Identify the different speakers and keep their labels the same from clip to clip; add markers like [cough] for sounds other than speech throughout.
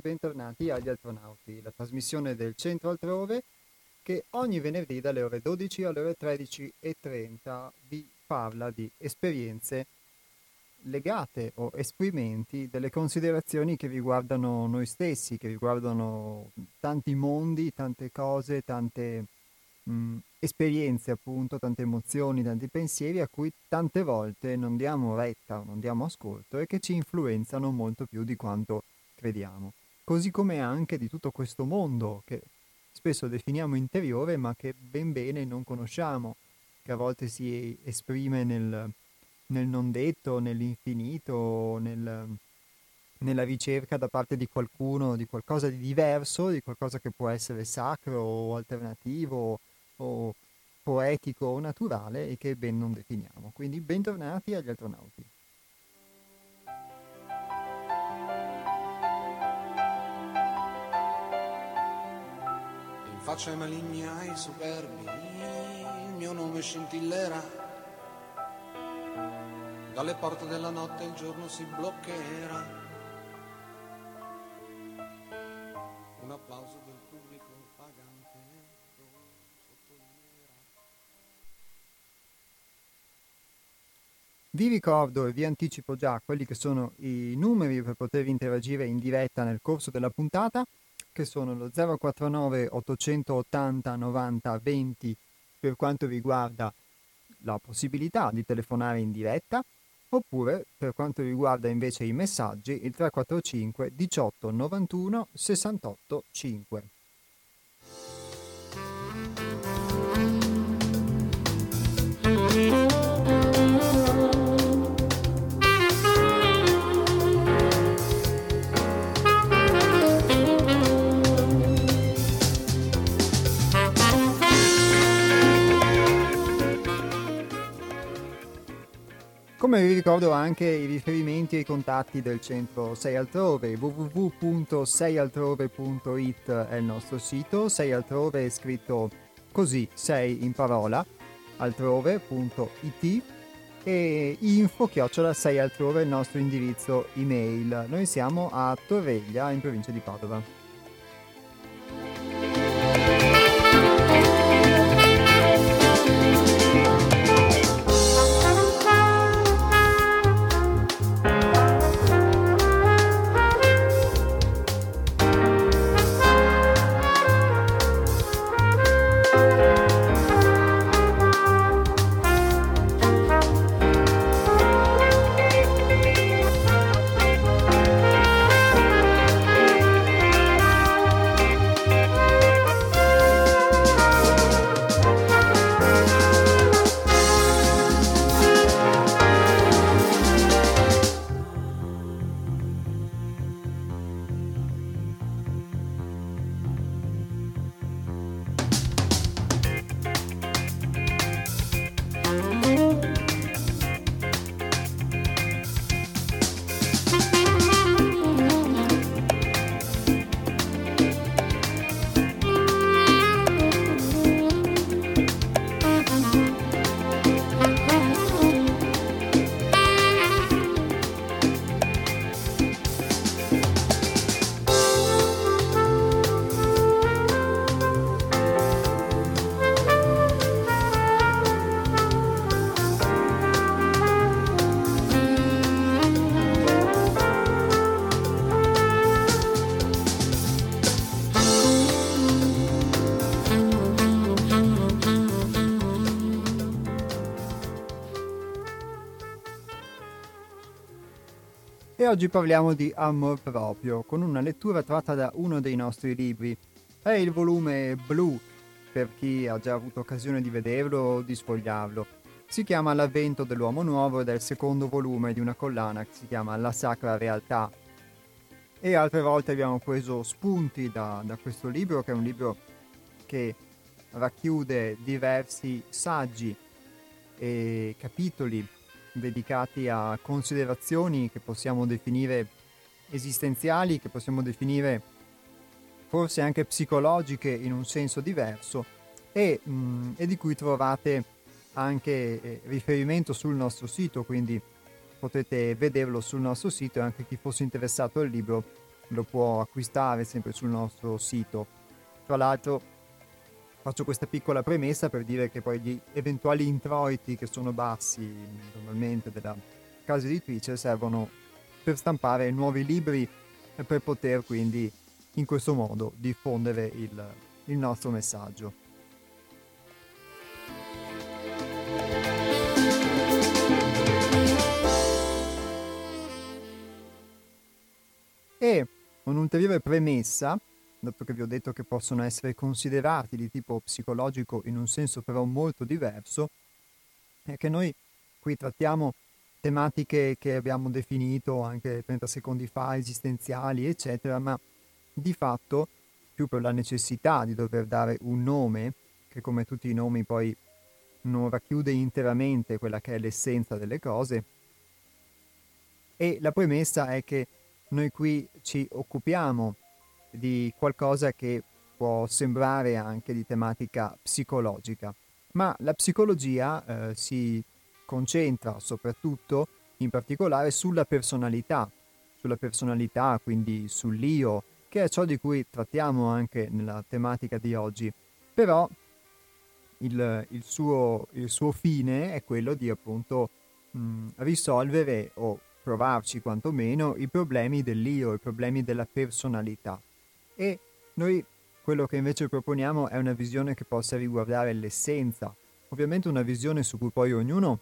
Speaker 1: Bentornati agli Altronauti, la trasmissione del centro altrove che ogni venerdì dalle ore 12 alle ore 13.30 vi parla di esperienze legate o esprimenti delle considerazioni che riguardano noi stessi, che riguardano tanti mondi, tante cose, tante mh, esperienze appunto, tante emozioni, tanti pensieri a cui tante volte non diamo retta, non diamo ascolto e che ci influenzano molto più di quanto crediamo. Così come anche di tutto questo mondo che spesso definiamo interiore ma che ben bene non conosciamo, che a volte si esprime nel, nel non detto, nell'infinito, nel, nella ricerca da parte di qualcuno di qualcosa di diverso, di qualcosa che può essere sacro o alternativo o poetico o naturale e che ben non definiamo. Quindi bentornati agli astronauti.
Speaker 2: Faccia ai maligni ai superbi, il mio nome scintillerà. Dalle porte della notte il giorno si bloccherà. Un applauso del pubblico pagante.
Speaker 1: Vi ricordo e vi anticipo già quelli che sono i numeri per poter interagire in diretta nel corso della puntata, che sono lo 049 880 90 20 per quanto riguarda la possibilità di telefonare in diretta, oppure per quanto riguarda invece i messaggi il 345 18 91 68 5. Come vi ricordo anche i riferimenti e i contatti del centro 6 altrove, www.seialtrove.it è il nostro sito, 6 altrove è scritto così, 6 in parola, altrove.it e info chiocciola 6 altrove è il nostro indirizzo email. Noi siamo a Torreglia in provincia di Padova. Oggi parliamo di amor proprio, con una lettura tratta da uno dei nostri libri. È il volume blu, per chi ha già avuto occasione di vederlo o di sfogliarlo. Si chiama L'avvento dell'uomo nuovo ed è il secondo volume di una collana che si chiama La sacra realtà. E altre volte abbiamo preso spunti da, da questo libro, che è un libro che racchiude diversi saggi e capitoli dedicati a considerazioni che possiamo definire esistenziali, che possiamo definire forse anche psicologiche in un senso diverso e, mh, mm, e di cui trovate anche eh, riferimento sul nostro sito, quindi potete vederlo sul nostro sito e anche chi fosse interessato al libro lo può acquistare sempre sul nostro sito. Tra l'altro faccio questa piccola premessa per dire che poi gli eventuali introiti che sono bassi normalmente della casa editrice servono per stampare nuovi libri e per poter quindi in questo modo diffondere il, il nostro messaggio. E un'ulteriore premessa, dato che vi ho detto che possono essere considerati di tipo psicologico in un senso però molto diverso, è che noi qui trattiamo tematiche che abbiamo definito anche 30 secondi fa, esistenziali, eccetera, ma di fatto più per la necessità di dover dare un nome, che come tutti i nomi poi non racchiude interamente quella che è l'essenza delle cose, e la premessa è che noi qui ci occupiamo di qualcosa che può sembrare anche di tematica psicologica, ma la psicologia eh, si concentra soprattutto, in particolare, sulla personalità, sulla personalità, quindi sull'io, che è ciò di cui trattiamo anche nella tematica di oggi. Però il, il, suo, il suo, fine è quello di appunto mh, risolvere o provarci quantomeno i problemi dell'io, i problemi della personalità. E noi quello che invece proponiamo è una visione che possa riguardare l'essenza, ovviamente una visione su cui poi ognuno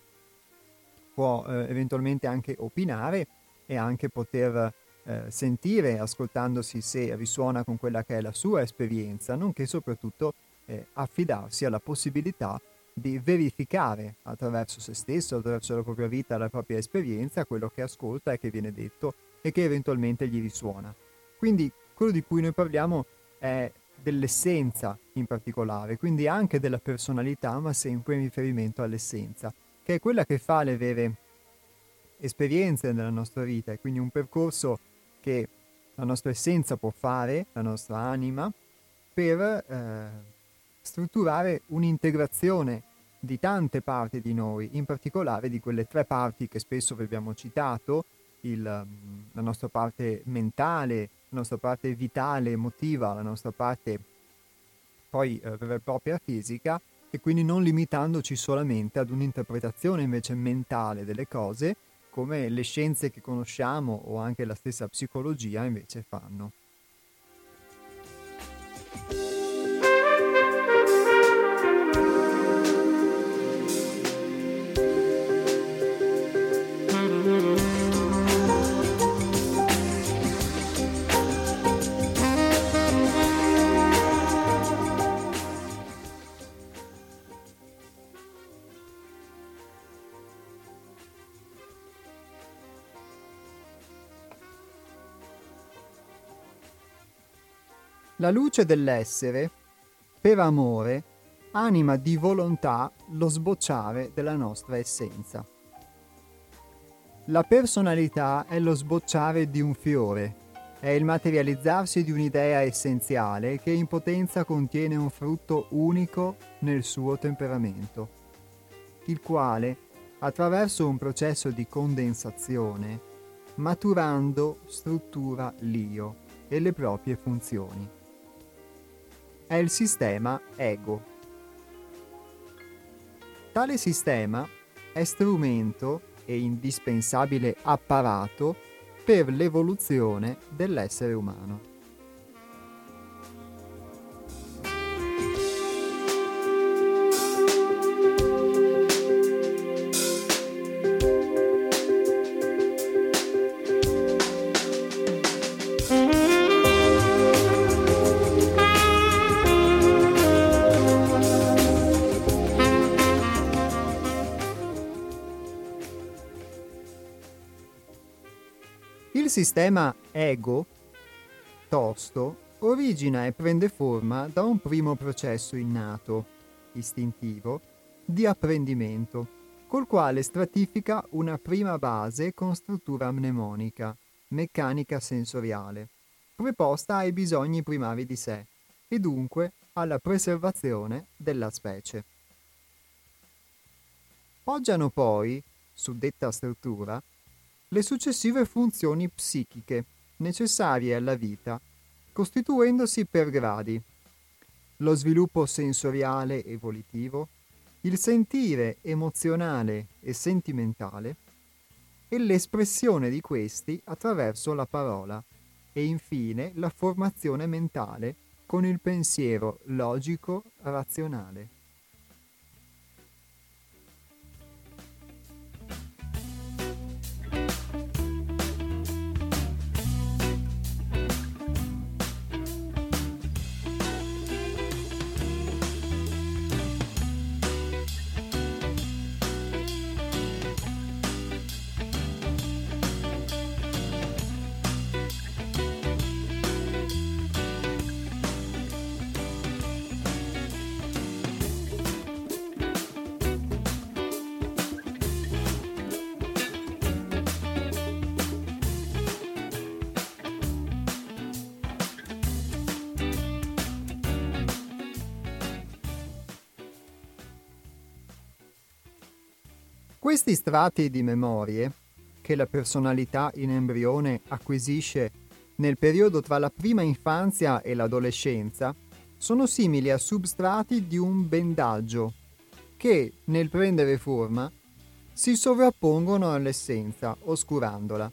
Speaker 1: può eh, eventualmente anche opinare e anche poter eh, sentire, ascoltandosi se risuona con quella che è la sua esperienza, nonché soprattutto eh, affidarsi alla possibilità di verificare attraverso se stesso, attraverso la propria vita, la propria esperienza, quello che ascolta e che viene detto e che eventualmente gli risuona. Quindi quello di cui noi parliamo è dell'essenza in particolare, quindi anche della personalità, ma sempre in riferimento all'essenza, che è quella che fa le vere esperienze nella nostra vita, e quindi un percorso che la nostra essenza può fare, la nostra anima, per eh, strutturare un'integrazione di tante parti di noi, in particolare di quelle tre parti che spesso vi abbiamo citato, il, la nostra parte mentale, la nostra parte vitale, emotiva, la nostra parte poi eh, vera e propria fisica e quindi non limitandoci solamente ad un'interpretazione invece mentale delle cose come le scienze che conosciamo o anche la stessa psicologia invece fanno. La luce dell'essere, per amore, anima di volontà lo sbocciare della nostra essenza. La personalità è lo sbocciare di un fiore, è il materializzarsi di un'idea essenziale che in potenza contiene un frutto unico nel suo temperamento, il quale, attraverso un processo di condensazione, maturando struttura l'io e le proprie funzioni è il sistema ego. Tale sistema è strumento e indispensabile apparato per l'evoluzione dell'essere umano. Sistema ego, tosto, origina e prende forma da un primo processo innato, istintivo, di apprendimento, col quale stratifica una prima base con struttura mnemonica, meccanica sensoriale, preposta ai bisogni primari di sé e dunque alla preservazione della specie. Poggiano poi, su detta struttura, le successive funzioni psichiche necessarie alla vita, costituendosi per gradi. Lo sviluppo sensoriale e volitivo, il sentire emozionale e sentimentale e l'espressione di questi attraverso la parola e infine la formazione mentale con il pensiero logico razionale. Questi strati di memorie, che la personalità in embrione acquisisce nel periodo tra la prima infanzia e l'adolescenza, sono simili a substrati di un bendaggio che, nel prendere forma, si sovrappongono all'essenza, oscurandola,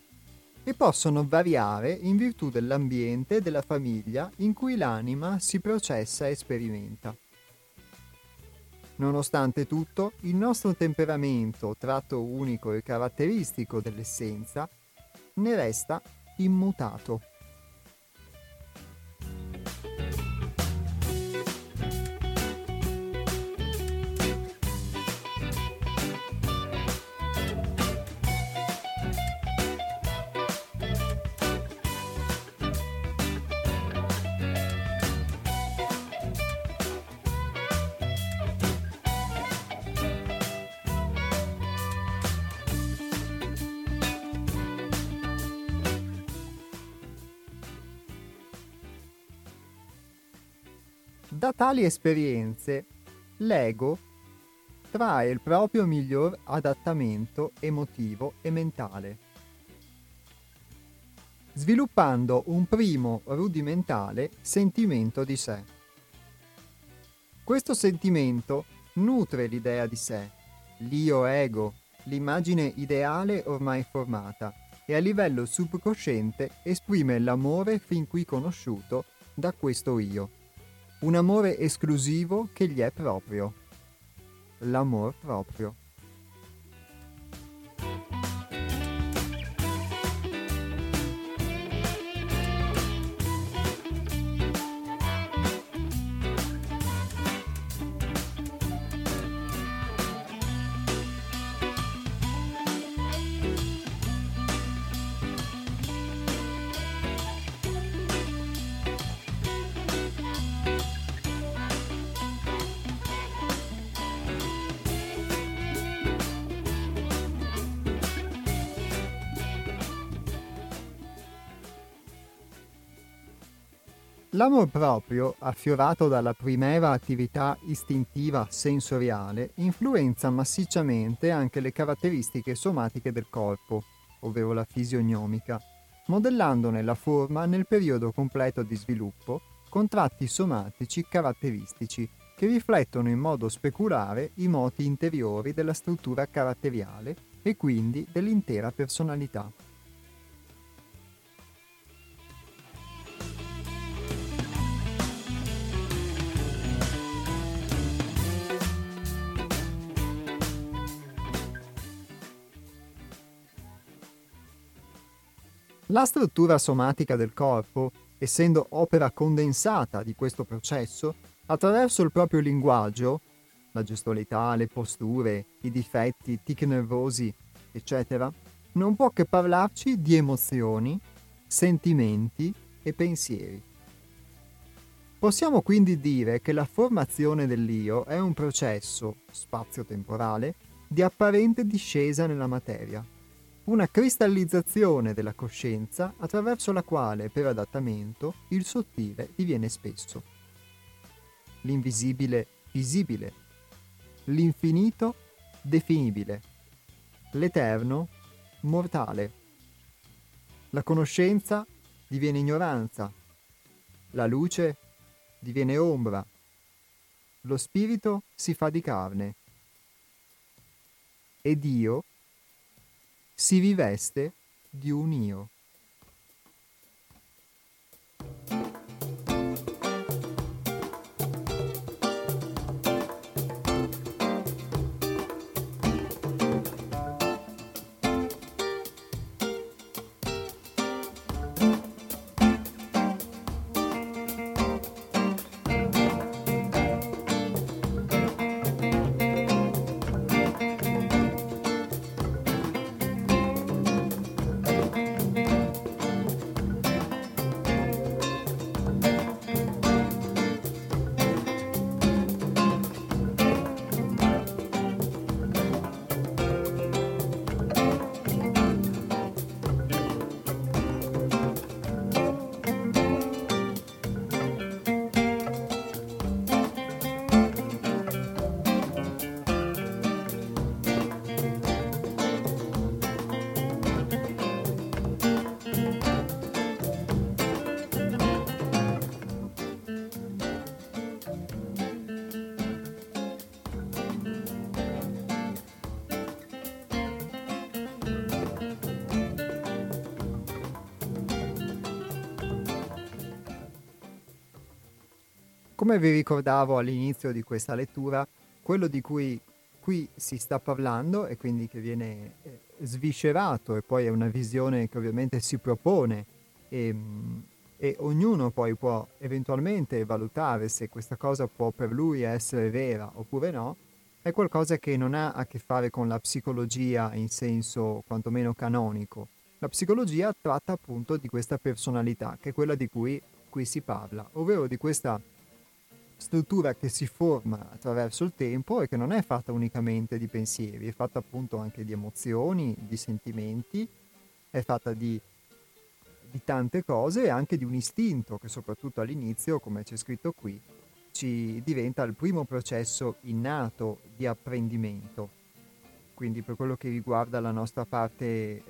Speaker 1: e possono variare in virtù dell'ambiente e della famiglia in cui l'anima si processa e sperimenta. Nonostante tutto, il nostro temperamento, tratto unico e caratteristico dell'essenza, ne resta immutato. Tali esperienze l'ego trae il proprio miglior adattamento emotivo e mentale, sviluppando un primo rudimentale sentimento di sé. Questo sentimento nutre l'idea di sé, l'io ego, l'immagine ideale ormai formata, e a livello subconsciente esprime l'amore fin qui conosciuto da questo io un amore esclusivo che gli è proprio. L'amor proprio. L'amor proprio, affiorato dalla primera attività istintiva sensoriale, influenza massicciamente anche le caratteristiche somatiche del corpo, ovvero la fisionomica, modellandone la forma nel periodo completo di sviluppo con tratti somatici caratteristici che riflettono in modo speculare i moti interiori della struttura caratteriale e quindi dell'intera personalità. La struttura somatica del corpo, essendo opera condensata di questo processo, attraverso il proprio linguaggio, la gestualità, le posture, i difetti, i tic nervosi, eccetera, non può che parlarci di emozioni, sentimenti e pensieri. Possiamo quindi dire che la formazione dell'io è un processo spazio-temporale di apparente discesa nella materia una cristallizzazione della coscienza attraverso la quale per adattamento il sottile diviene spesso. L'invisibile visibile, l'infinito definibile, l'eterno mortale. La conoscenza diviene ignoranza, la luce diviene ombra, lo spirito si fa di carne. E Dio si riveste di un io. Come vi ricordavo all'inizio di questa lettura, quello di cui qui si sta parlando e quindi che viene eh, sviscerato e poi è una visione che ovviamente si propone e, mm, e ognuno poi può eventualmente valutare se questa cosa può per lui essere vera oppure no, è qualcosa che non ha a che fare con la psicologia in senso quantomeno canonico. La psicologia tratta appunto di questa personalità, che è quella di cui qui si parla, ovvero di questa struttura che si forma attraverso il tempo e che non è fatta unicamente di pensieri, è fatta appunto anche di emozioni, di sentimenti, è fatta di, di tante cose e anche di un istinto che soprattutto all'inizio, come c'è scritto qui, ci diventa il primo processo innato di apprendimento quindi per quello che riguarda la nostra parte eh,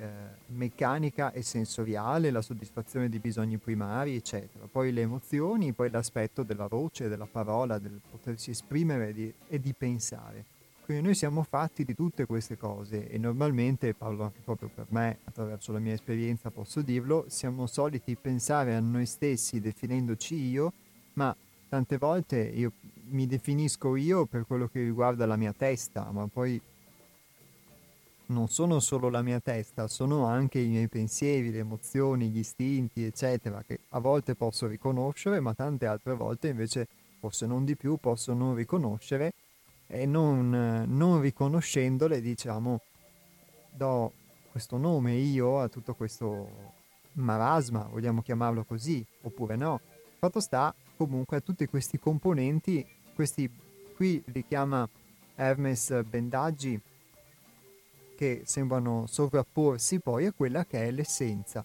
Speaker 1: meccanica e sensoriale, la soddisfazione di bisogni primari, eccetera. Poi le emozioni, poi l'aspetto della voce, della parola, del potersi esprimere di, e di pensare. Quindi noi siamo fatti di tutte queste cose e normalmente, parlo anche proprio per me, attraverso la mia esperienza posso dirlo, siamo soliti pensare a noi stessi definendoci io, ma tante volte io mi definisco io per quello che riguarda la mia testa, ma poi non sono solo la mia testa, sono anche i miei pensieri, le emozioni, gli istinti, eccetera, che a volte posso riconoscere, ma tante altre volte invece, forse non di più, posso non riconoscere e non, non riconoscendole, diciamo, do questo nome io a tutto questo marasma, vogliamo chiamarlo così, oppure no. Fatto sta comunque a tutti questi componenti, questi qui li chiama Hermes Bendaggi, che sembrano sovrapporsi poi a quella che è l'essenza.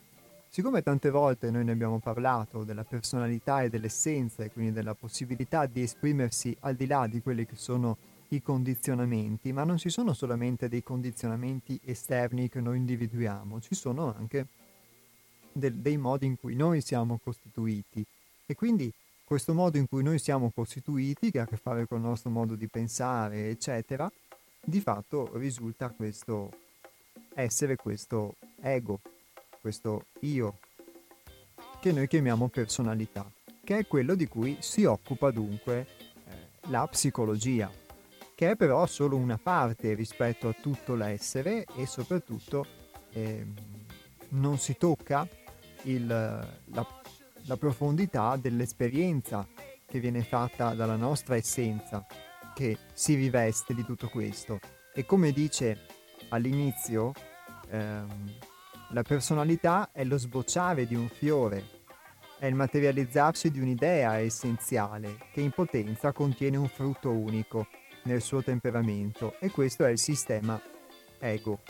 Speaker 1: Siccome tante volte noi ne abbiamo parlato della personalità e dell'essenza e quindi della possibilità di esprimersi al di là di quelli che sono i condizionamenti, ma non ci sono solamente dei condizionamenti esterni che noi individuiamo, ci sono anche de- dei modi in cui noi siamo costituiti e quindi questo modo in cui noi siamo costituiti, che ha a che fare con il nostro modo di pensare, eccetera, di fatto risulta questo essere questo ego, questo io, che noi chiamiamo personalità, che è quello di cui si occupa dunque eh, la psicologia, che è però solo una parte rispetto a tutto l'essere e soprattutto eh, non si tocca il, la, la profondità dell'esperienza che viene fatta dalla nostra essenza, che si riveste di tutto questo. E come dice all'inizio, ehm, la personalità è lo sbocciare di un fiore, è il materializzarsi di un'idea essenziale che in potenza contiene un frutto unico nel suo temperamento e questo è il sistema ego.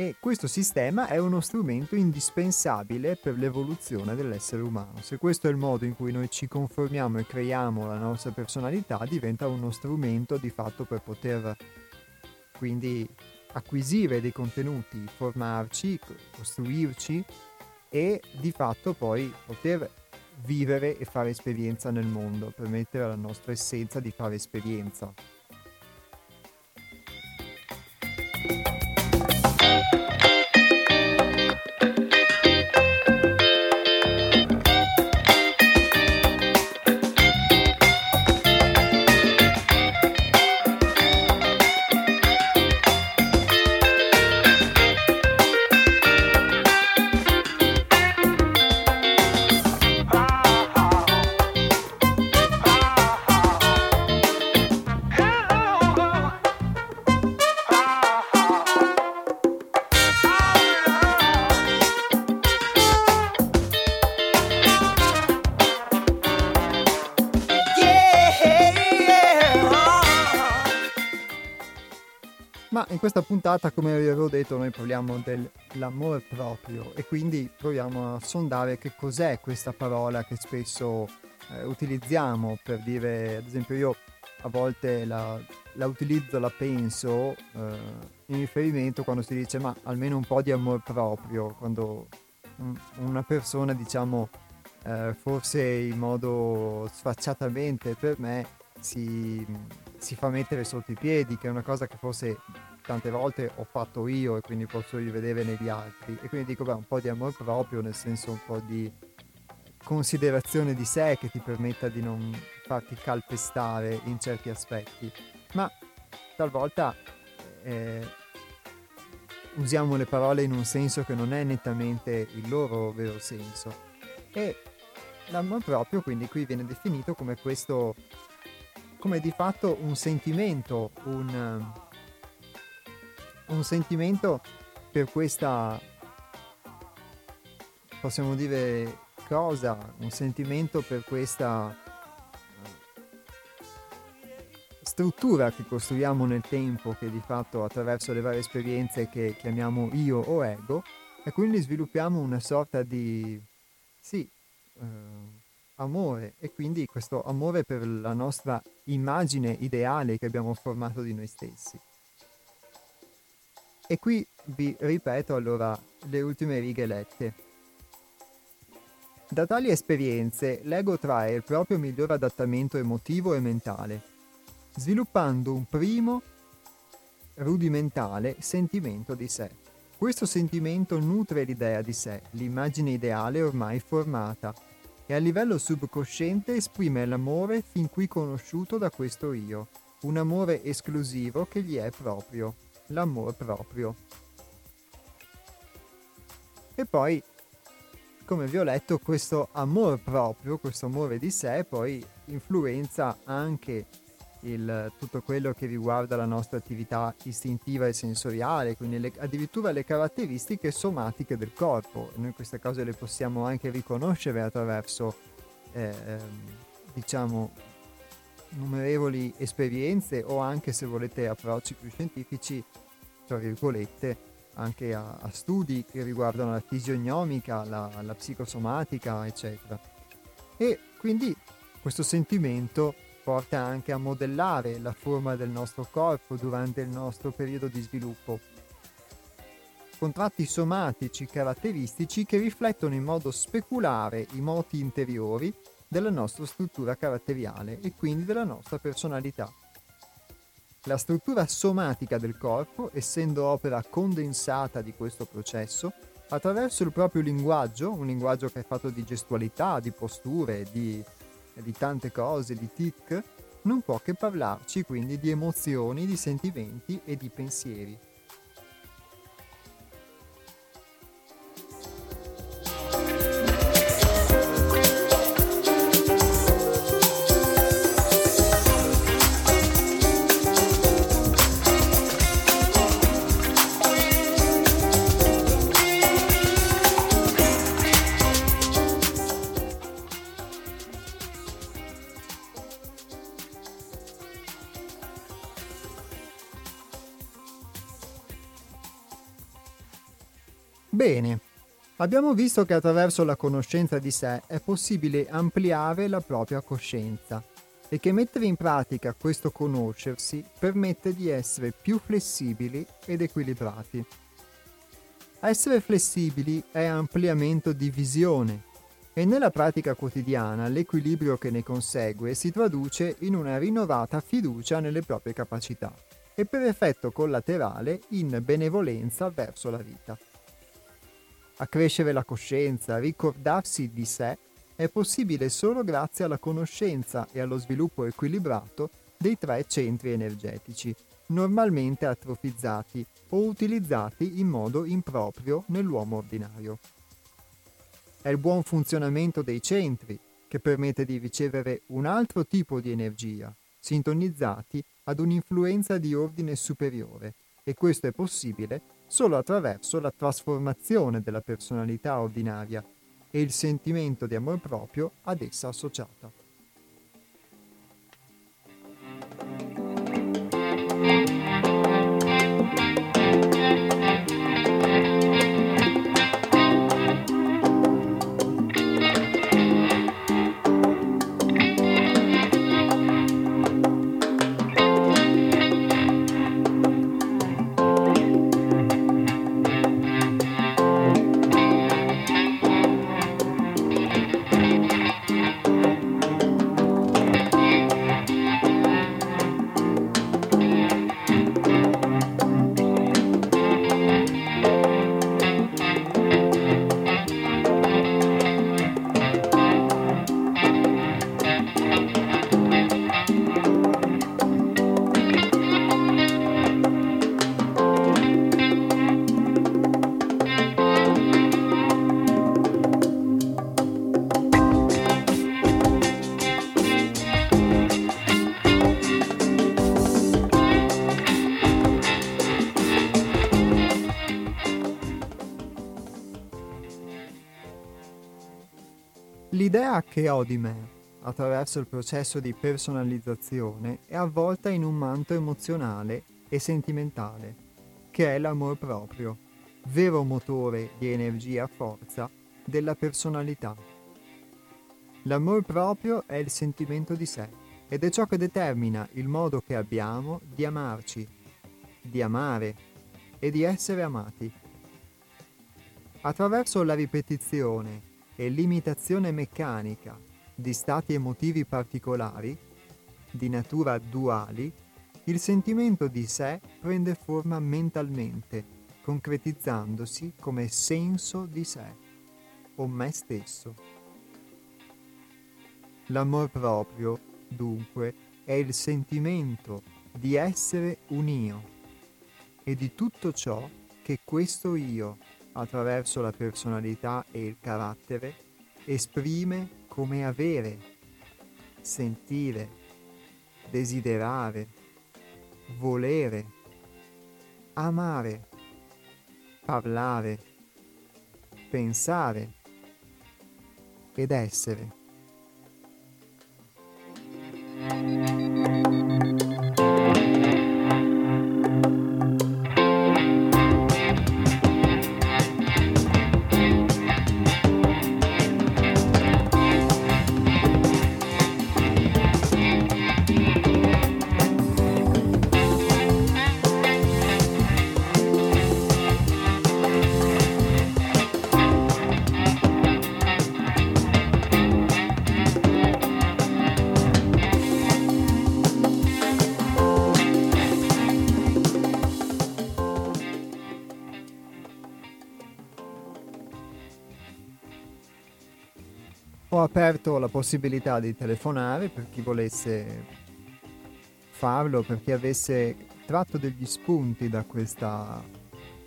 Speaker 1: E questo sistema è uno strumento indispensabile per l'evoluzione dell'essere umano. Se questo è il modo in cui noi ci conformiamo e creiamo la nostra personalità, diventa uno strumento di fatto per poter quindi acquisire dei contenuti, formarci, costruirci e di fatto poi poter vivere e fare esperienza nel mondo, permettere alla nostra essenza di fare esperienza. Puntata, come vi avevo detto, noi parliamo dell'amore proprio e quindi proviamo a sondare che cos'è questa parola che spesso eh, utilizziamo per dire, ad esempio io a volte la, la utilizzo, la penso eh, in riferimento quando si dice ma almeno un po' di amore proprio, quando un, una persona diciamo eh, forse in modo sfacciatamente per me si, si fa mettere sotto i piedi, che è una cosa che forse tante volte ho fatto io e quindi posso rivedere negli altri. E quindi dico beh un po' di amore proprio nel senso un po' di considerazione di sé che ti permetta di non farti calpestare in certi aspetti. Ma talvolta eh, usiamo le parole in un senso che non è nettamente il loro vero senso. E l'amore proprio quindi qui viene definito come questo come di fatto un sentimento un un sentimento per questa, possiamo dire, cosa, un sentimento per questa struttura che costruiamo nel tempo, che di fatto attraverso le varie esperienze che chiamiamo io o ego, e quindi sviluppiamo una sorta di, sì, eh, amore, e quindi questo amore per la nostra immagine ideale che abbiamo formato di noi stessi. E qui vi ripeto allora le ultime righe lette. Da tali esperienze l'ego trae il proprio miglior adattamento emotivo e mentale, sviluppando un primo rudimentale sentimento di sé. Questo sentimento nutre l'idea di sé, l'immagine ideale ormai formata, e a livello subconsciente esprime l'amore fin qui conosciuto da questo io, un amore esclusivo che gli è proprio l'amore proprio. E poi, come vi ho letto, questo amore proprio, questo amore di sé, poi influenza anche il, tutto quello che riguarda la nostra attività istintiva e sensoriale, quindi le, addirittura le caratteristiche somatiche del corpo. Noi queste cose le possiamo anche riconoscere attraverso, eh, ehm, diciamo, innumerevoli esperienze o anche se volete approcci più scientifici, tra virgolette, anche a, a studi che riguardano la fisionomica, la, la psicosomatica, eccetera. E quindi questo sentimento porta anche a modellare la forma del nostro corpo durante il nostro periodo di sviluppo. Con tratti somatici caratteristici che riflettono in modo speculare i moti interiori della nostra struttura caratteriale e quindi della nostra personalità. La struttura somatica del corpo, essendo opera condensata di questo processo, attraverso il proprio linguaggio, un linguaggio che è fatto di gestualità, di posture, di, di tante cose, di tic, non può che parlarci quindi di emozioni, di sentimenti e di pensieri. Bene, abbiamo visto che attraverso la conoscenza di sé è possibile ampliare la propria coscienza e che mettere in pratica questo conoscersi permette di essere più flessibili ed equilibrati. Essere flessibili è ampliamento di visione e nella pratica quotidiana l'equilibrio che ne consegue si traduce in una rinnovata fiducia nelle proprie capacità e per effetto collaterale in benevolenza verso la vita. Accrescere la coscienza, ricordarsi di sé, è possibile solo grazie alla conoscenza e allo sviluppo equilibrato dei tre centri energetici, normalmente atrofizzati o utilizzati in modo improprio nell'uomo ordinario. È il buon funzionamento dei centri che permette di ricevere un altro tipo di energia, sintonizzati ad un'influenza di ordine superiore, e questo è possibile solo attraverso la trasformazione della personalità ordinaria e il sentimento di amor proprio ad essa associata. L'idea che ho di me, attraverso il processo di personalizzazione, è avvolta in un manto emozionale e sentimentale, che è l'amor proprio, vero motore di energia forza della personalità. L'amor proprio è il sentimento di sé ed è ciò che determina il modo che abbiamo di amarci, di amare e di essere amati. Attraverso la ripetizione e l'imitazione meccanica di stati emotivi particolari, di natura duali, il sentimento di sé prende forma mentalmente, concretizzandosi come senso di sé o me stesso. L'amor proprio, dunque, è il sentimento di essere un io e di tutto ciò che questo io attraverso la personalità e il carattere, esprime come avere, sentire, desiderare, volere, amare, parlare, pensare ed essere. Aperto la possibilità di telefonare per chi volesse farlo, per chi avesse tratto degli spunti da questa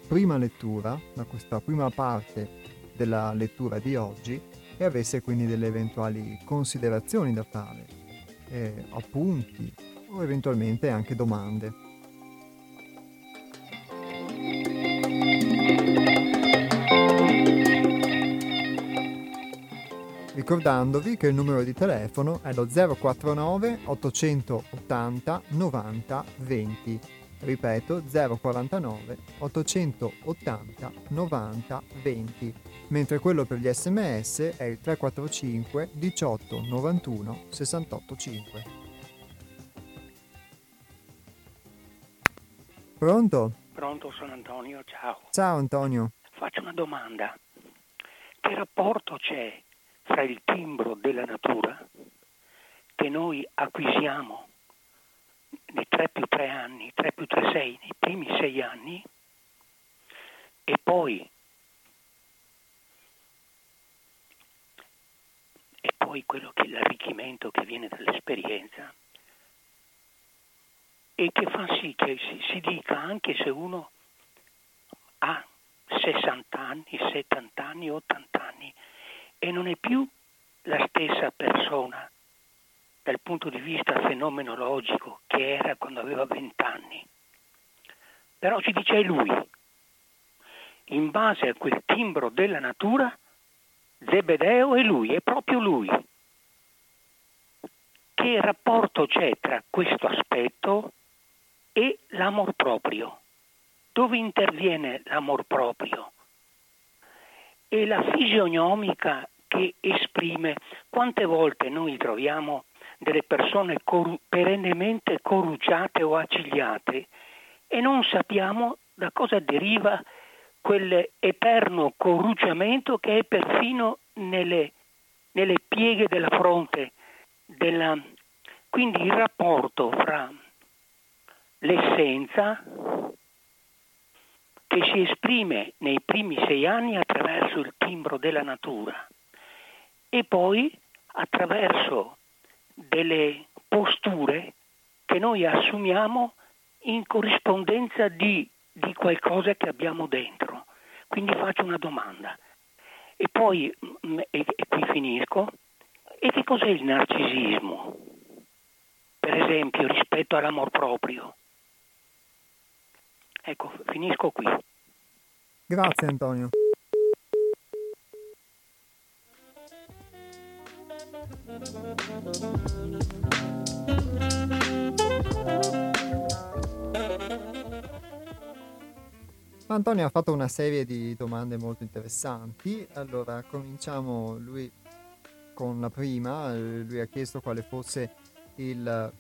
Speaker 1: prima lettura, da questa prima parte della lettura di oggi e avesse quindi delle eventuali considerazioni da fare, eh, appunti o eventualmente anche domande. Ricordandovi che il numero di telefono è lo 049 880 90 20. Ripeto 049 880 90 20, mentre quello per gli sms è il 345 18 91 68 5. Pronto?
Speaker 3: Pronto, sono Antonio, ciao.
Speaker 1: Ciao Antonio.
Speaker 3: faccio una domanda. Che rapporto c'è fra il timbro della natura che noi acquisiamo nei 3 più 3 anni, 3 più 3 6, nei primi 6 anni, e poi, e poi quello che l'arricchimento che viene dall'esperienza e che fa sì che si, si dica anche se uno ha 60 anni, 70 anni, 80 anni e non è più la stessa persona dal punto di vista fenomenologico che era quando aveva 20 anni. Però ci dice lui. In base a quel timbro della natura, Zebedeo è lui, è proprio lui. Che rapporto c'è tra questo aspetto e l'amor proprio? Dove interviene l'amor proprio? E la fisionomica che esprime quante volte noi troviamo delle persone cor- perennemente corrucciate o accigliate e non sappiamo da cosa deriva quell'eterno corrucciamento che è perfino nelle, nelle pieghe della fronte. Della... Quindi il rapporto fra l'essenza che si esprime nei primi sei anni attraverso il timbro della natura e poi attraverso delle posture che noi assumiamo in corrispondenza di, di qualcosa che abbiamo dentro. Quindi faccio una domanda. E poi, mm, e, e qui finisco, e che cos'è il narcisismo? Per esempio, rispetto all'amor proprio. Ecco, finisco qui.
Speaker 1: Grazie Antonio. Antonio ha fatto una serie di domande molto interessanti. Allora, cominciamo lui con la prima. Lui ha chiesto quale fosse il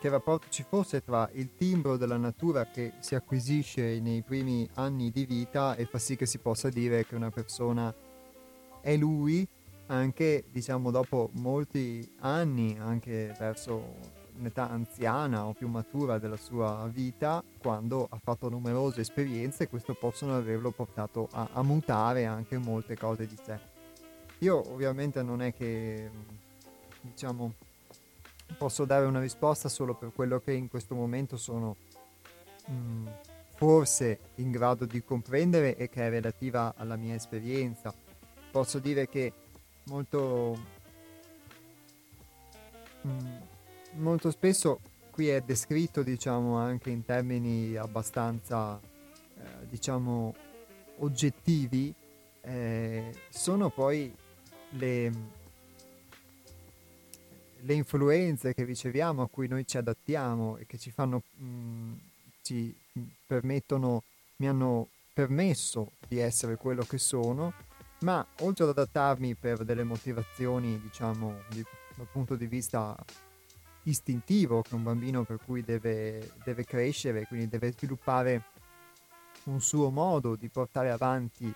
Speaker 1: che rapporto ci fosse tra il timbro della natura che si acquisisce nei primi anni di vita e fa sì che si possa dire che una persona è lui anche diciamo dopo molti anni, anche verso un'età anziana o più matura della sua vita, quando ha fatto numerose esperienze, questo possono averlo portato a, a mutare anche molte cose di sé. Io ovviamente non è che diciamo posso dare una risposta solo per quello che in questo momento sono mh, forse in grado di comprendere e che è relativa alla mia esperienza. Posso dire che molto, mh, molto spesso qui è descritto diciamo anche in termini abbastanza eh, diciamo oggettivi eh, sono poi le, le influenze che riceviamo a cui noi ci adattiamo e che ci fanno mh, ci permettono mi hanno permesso di essere quello che sono ma oltre ad adattarmi per delle motivazioni, diciamo, di, dal punto di vista istintivo, che un bambino per cui deve, deve crescere, quindi deve sviluppare un suo modo di portare avanti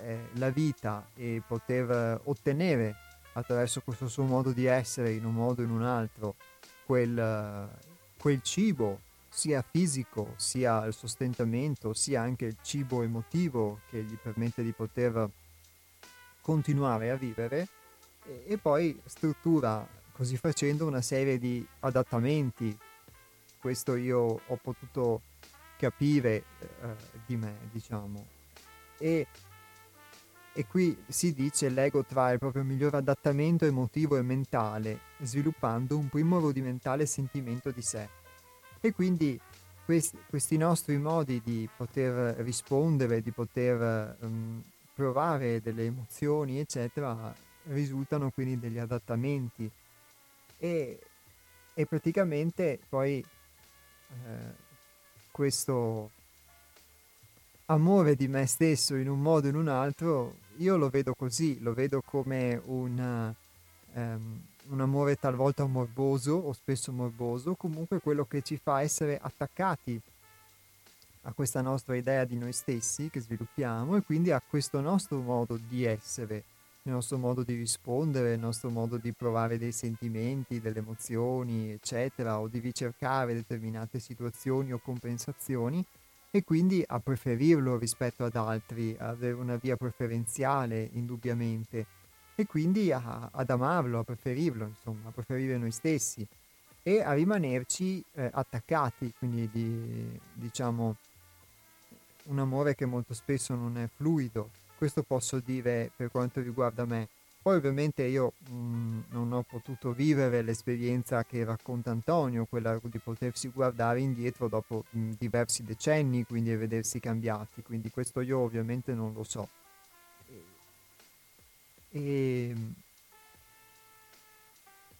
Speaker 1: eh, la vita e poter ottenere attraverso questo suo modo di essere in un modo o in un altro quel, quel cibo sia fisico sia il sostentamento sia anche il cibo emotivo che gli permette di poter continuare a vivere e, e poi struttura così facendo una serie di adattamenti. Questo io ho potuto capire eh, di me, diciamo. E, e qui si dice l'ego trae il proprio migliore adattamento emotivo e mentale, sviluppando un primo rudimentale sentimento di sé. E quindi questi, questi nostri modi di poter rispondere, di poter um, provare delle emozioni, eccetera, risultano quindi degli adattamenti. E, e praticamente poi eh, questo amore di me stesso in un modo o in un altro, io lo vedo così, lo vedo come un, um, un amore talvolta morboso o spesso morboso, comunque quello che ci fa essere attaccati a questa nostra idea di noi stessi che sviluppiamo e quindi a questo nostro modo di essere, il nostro modo di rispondere, il nostro modo di provare dei sentimenti, delle emozioni, eccetera, o di ricercare determinate situazioni o compensazioni e quindi a preferirlo rispetto ad altri, a avere una via preferenziale indubbiamente e quindi a, ad amarlo, a preferirlo, insomma, a preferire noi stessi e a rimanerci eh, attaccati, quindi di, diciamo un amore che molto spesso non è fluido. Questo posso dire per quanto riguarda me. Poi ovviamente io mh, mm, non ho potuto vivere l'esperienza che racconta Antonio, quella di potersi guardare indietro dopo mh, mm, diversi decenni, quindi vedersi cambiati, quindi questo io ovviamente non lo so. E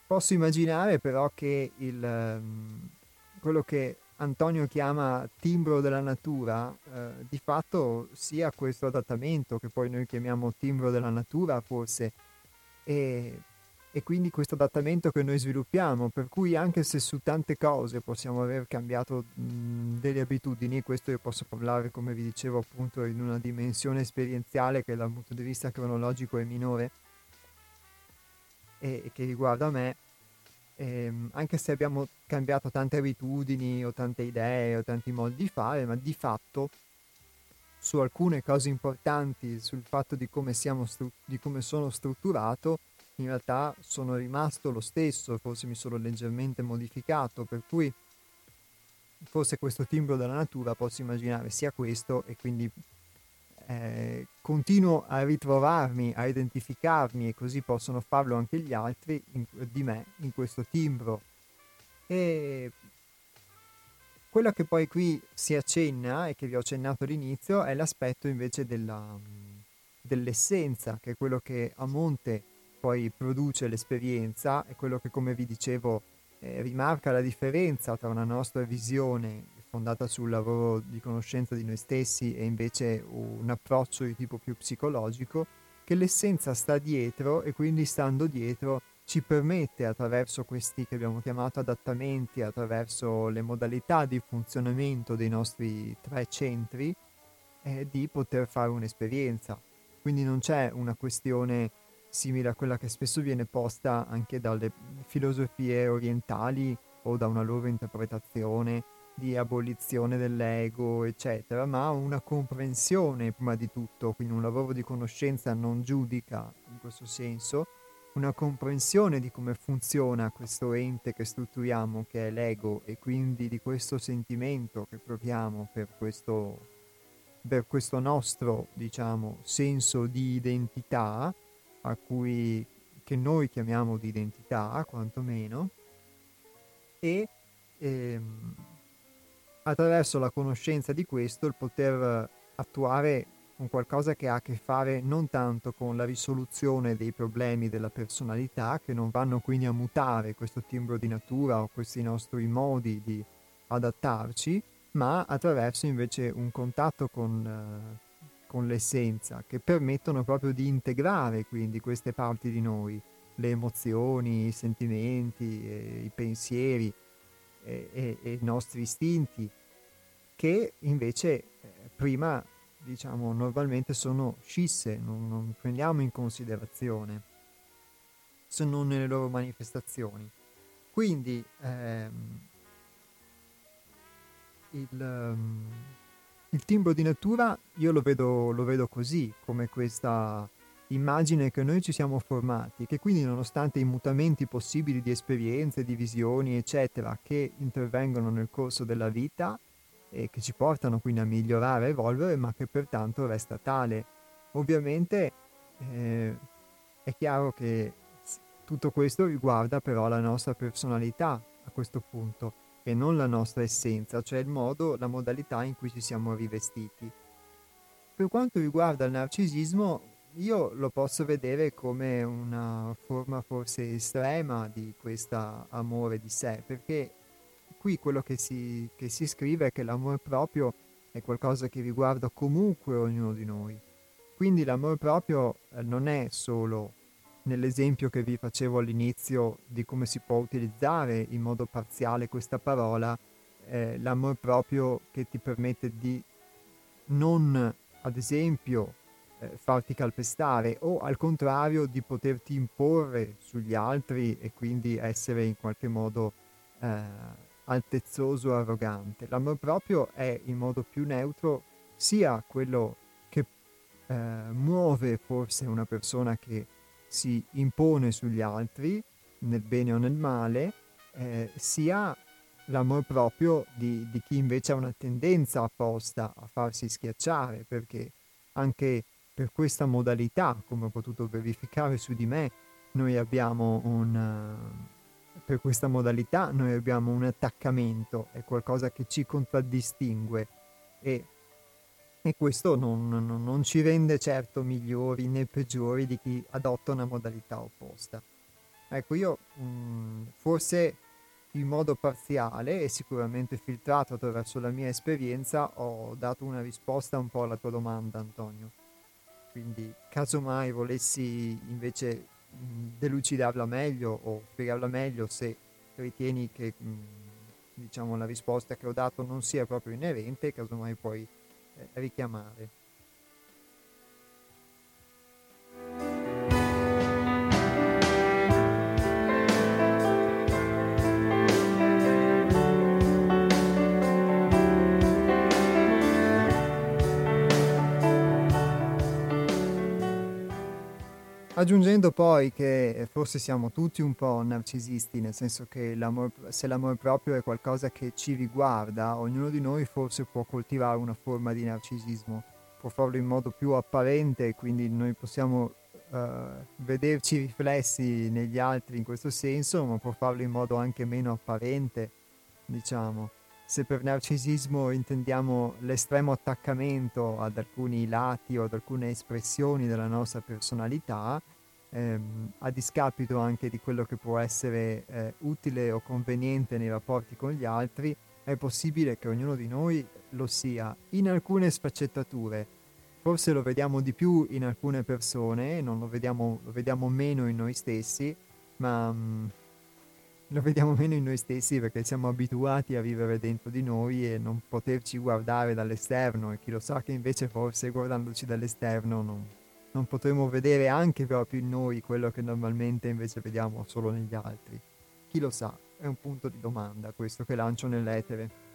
Speaker 1: posso immaginare però che il, mm, quello che Antonio chiama timbro della natura, eh, di fatto sia questo adattamento che poi noi chiamiamo timbro della natura forse, e, e quindi questo adattamento che noi sviluppiamo, per cui anche se su tante cose possiamo aver cambiato mh, delle abitudini, questo io posso parlare come vi dicevo appunto in una dimensione esperienziale che dal punto di vista cronologico è minore e, e che riguarda me, ehm, anche se abbiamo cambiato tante abitudini o tante idee o tanti modi di fare, ma di fatto su alcune cose importanti, sul fatto di come, stru- di come sono strutturato, in realtà sono rimasto lo stesso, forse mi sono leggermente modificato, per cui forse questo timbro della natura posso immaginare sia questo e quindi eh, continuo a ritrovarmi, a identificarmi e così possono farlo anche gli altri in, di me in questo timbro. E quello che poi qui si accenna e che vi ho accennato all'inizio è l'aspetto invece della, dell'essenza, che è quello che a monte poi produce l'esperienza, è quello che come vi dicevo eh, rimarca la differenza tra una nostra visione fondata sul lavoro di conoscenza di noi stessi e invece un approccio di tipo più psicologico, che l'essenza sta dietro e quindi stando dietro ci permette attraverso questi che abbiamo chiamato adattamenti, attraverso le modalità di funzionamento dei nostri tre centri, eh, di poter fare un'esperienza. Quindi non c'è una questione simile a quella che spesso viene posta anche dalle filosofie orientali o da una loro interpretazione di abolizione dell'ego, eccetera, ma una comprensione prima di tutto, quindi un lavoro di conoscenza non giudica in questo senso, una comprensione di come funziona questo ente che strutturiamo, che è l'ego, e quindi di questo sentimento che proviamo per questo, per questo nostro, diciamo, senso di identità, a cui, che noi chiamiamo di identità, quantomeno, e ehm, attraverso la conoscenza di questo il poter attuare un qualcosa che ha a che fare non tanto con la risoluzione dei problemi della personalità, che non vanno quindi a mutare questo timbro di natura o questi nostri modi di adattarci, ma attraverso invece un contatto con, uh, con l'essenza, che permettono proprio di integrare quindi queste parti di noi, le emozioni, i sentimenti, eh, i pensieri e, e, i nostri istinti, che invece eh, prima diciamo normalmente sono scisse, non, non, prendiamo in considerazione se non nelle loro manifestazioni. Quindi ehm, il, um, il, timbro di natura io lo vedo, lo vedo così, come questa immagine che noi ci siamo formati, che quindi nonostante i mutamenti possibili di esperienze, di visioni, eccetera, che intervengono nel corso della vita, e che ci portano quindi a migliorare e evolvere, ma che pertanto resta tale. Ovviamente eh, è chiaro che tutto questo riguarda però la nostra personalità a questo punto e non la nostra essenza, cioè il modo, la modalità in cui ci siamo rivestiti. Per quanto riguarda il narcisismo, io lo posso vedere come una forma forse estrema di questo amore di sé, perché qui quello che si, che si scrive è che l'amore proprio è qualcosa che riguarda comunque ognuno di noi. Quindi l'amore proprio eh, non è solo nell'esempio che vi facevo all'inizio di come si può utilizzare in modo parziale questa parola, eh, l'amor proprio che ti permette di non, ad esempio, eh, farti calpestare o al contrario di poterti imporre sugli altri e quindi essere in qualche modo eh, altezzoso arrogante. L'amor proprio è in modo più neutro sia quello che eh, muove forse una persona che si impone sugli altri nel bene o nel male, eh, sia l'amor proprio di, di, chi invece ha una tendenza apposta a farsi schiacciare, perché anche per questa modalità, come ho potuto verificare su di me, noi abbiamo un... per questa modalità noi abbiamo un attaccamento, è qualcosa che ci contraddistingue e, e questo non, non, non ci rende certo migliori né peggiori di chi adotta una modalità opposta. Ecco, io mh, mm, forse in modo parziale e sicuramente filtrato attraverso la mia esperienza ho dato una risposta un po' alla tua domanda, Antonio. Quindi, casomai volessi invece mh, delucidarla meglio o spiegarla meglio se ritieni che mh, diciamo, la risposta che ho dato non sia proprio inerente, casomai puoi eh, richiamare. Aggiungendo poi che forse siamo tutti un po' narcisisti, nel senso che l'amor, se l'amore proprio è qualcosa che ci riguarda, ognuno di noi forse può coltivare una forma di narcisismo, può farlo in modo più apparente, quindi noi possiamo uh, vederci riflessi negli altri in questo senso, ma può farlo in modo anche meno apparente, diciamo. Se per narcisismo intendiamo l'estremo attaccamento ad alcuni lati o ad alcune espressioni della nostra personalità, ehm, a discapito anche di quello che può essere eh, utile o conveniente nei rapporti con gli altri, è possibile che ognuno di noi lo sia in alcune sfaccettature. Forse lo vediamo di più in alcune persone, non lo vediamo, lo vediamo meno in noi stessi, ma mh, mm, lo vediamo meno in noi stessi perché siamo abituati a vivere dentro di noi e non poterci guardare dall'esterno e chi lo sa che invece forse guardandoci dall'esterno non, non potremo vedere anche proprio in noi quello che normalmente invece vediamo solo negli altri. Chi lo sa, è un punto di domanda questo che lancio nell'etere.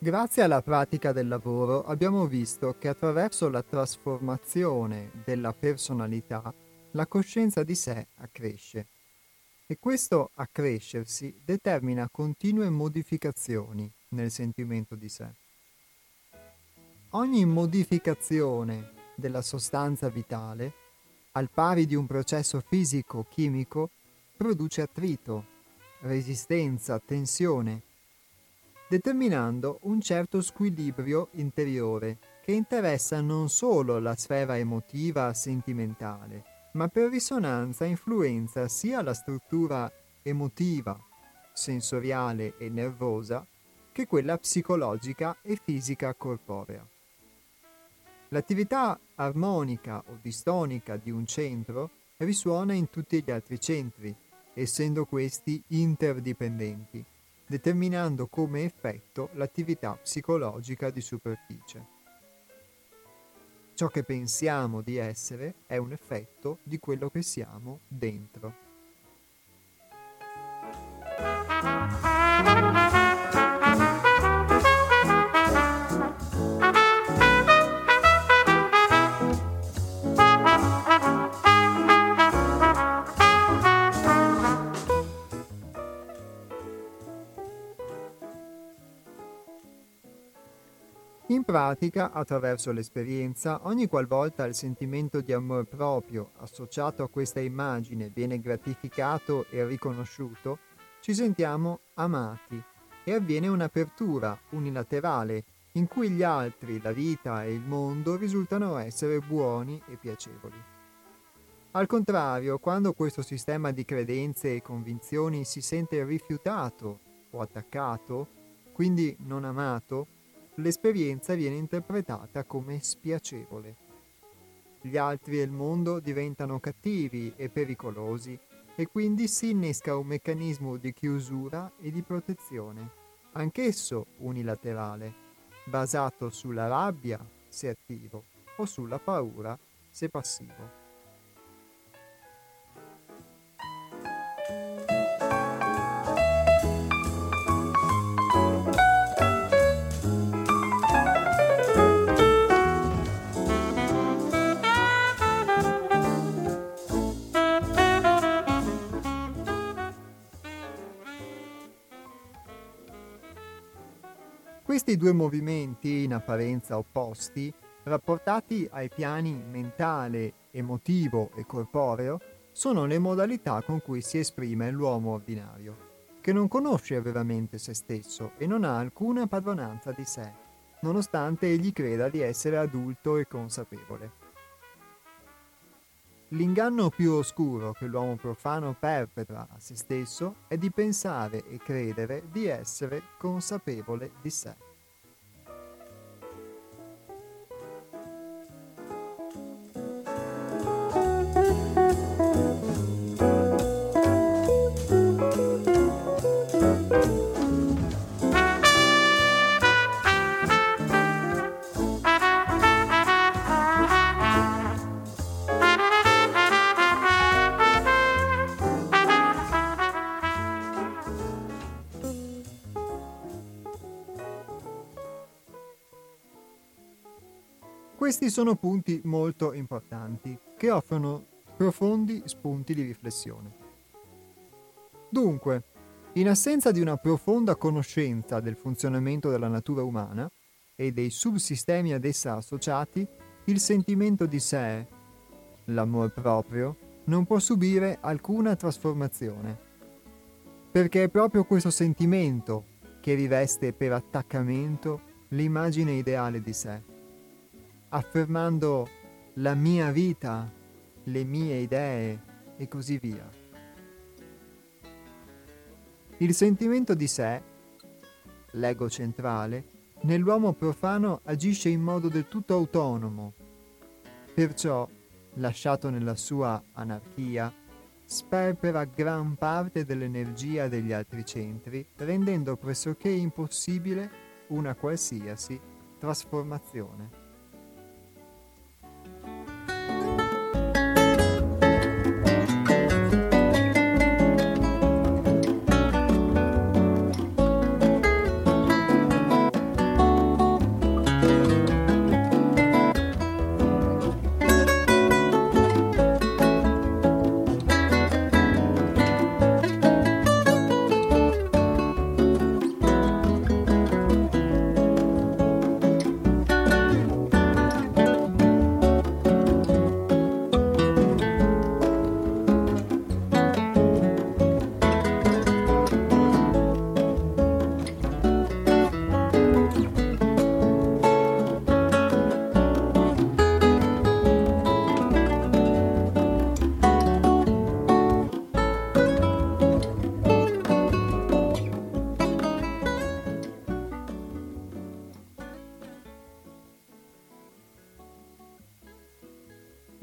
Speaker 1: Grazie alla pratica del lavoro abbiamo visto che attraverso la trasformazione della personalità la coscienza di sé accresce e questo accrescersi determina continue modificazioni nel sentimento di sé. Ogni modificazione della sostanza vitale, al pari di un processo fisico-chimico, produce attrito, resistenza, tensione, determinando un certo squilibrio interiore che interessa non solo la sfera emotiva sentimentale, ma per risonanza influenza sia la struttura emotiva, sensoriale e nervosa, che quella psicologica e fisica corporea. L'attività armonica o distonica di un centro risuona in tutti gli altri centri, essendo questi interdipendenti, determinando come effetto l'attività psicologica di superficie. Ciò che pensiamo di essere è un effetto di quello che siamo dentro. In pratica, attraverso l'esperienza, ogni qualvolta il sentimento di amor proprio associato a questa immagine viene gratificato e riconosciuto, ci sentiamo amati e avviene un'apertura unilaterale in cui gli altri, la vita e il mondo risultano essere buoni e piacevoli. Al contrario, quando questo sistema di credenze e convinzioni si sente rifiutato o attaccato, quindi non amato, l'esperienza viene interpretata come spiacevole. Gli altri e il mondo diventano cattivi e pericolosi e quindi si innesca un meccanismo di chiusura e di protezione, anch'esso unilaterale, basato sulla rabbia se attivo o sulla paura se passivo. Questi due movimenti, in apparenza opposti, rapportati ai piani mentale, emotivo e corporeo, sono le modalità con cui si esprime l'uomo ordinario, che non conosce veramente se stesso e non ha alcuna padronanza di sé, nonostante egli creda di essere adulto e consapevole. L'inganno più oscuro che l'uomo profano perpetra a se stesso è di pensare e credere di essere consapevole di sé. Questi sono punti molto importanti che offrono profondi spunti di riflessione. Dunque, in assenza di una profonda conoscenza del funzionamento della natura umana e dei subsistemi ad essa associati, il sentimento di sé, l'amor proprio, non può subire alcuna trasformazione. Perché è proprio questo sentimento che riveste per attaccamento l'immagine ideale di sé affermando la mia vita, le mie idee e così via. Il sentimento di sé, l'ego centrale, nell'uomo profano agisce in modo del tutto autonomo, perciò, lasciato nella sua anarchia, sperpera gran parte dell'energia degli altri centri, rendendo pressoché impossibile una qualsiasi trasformazione.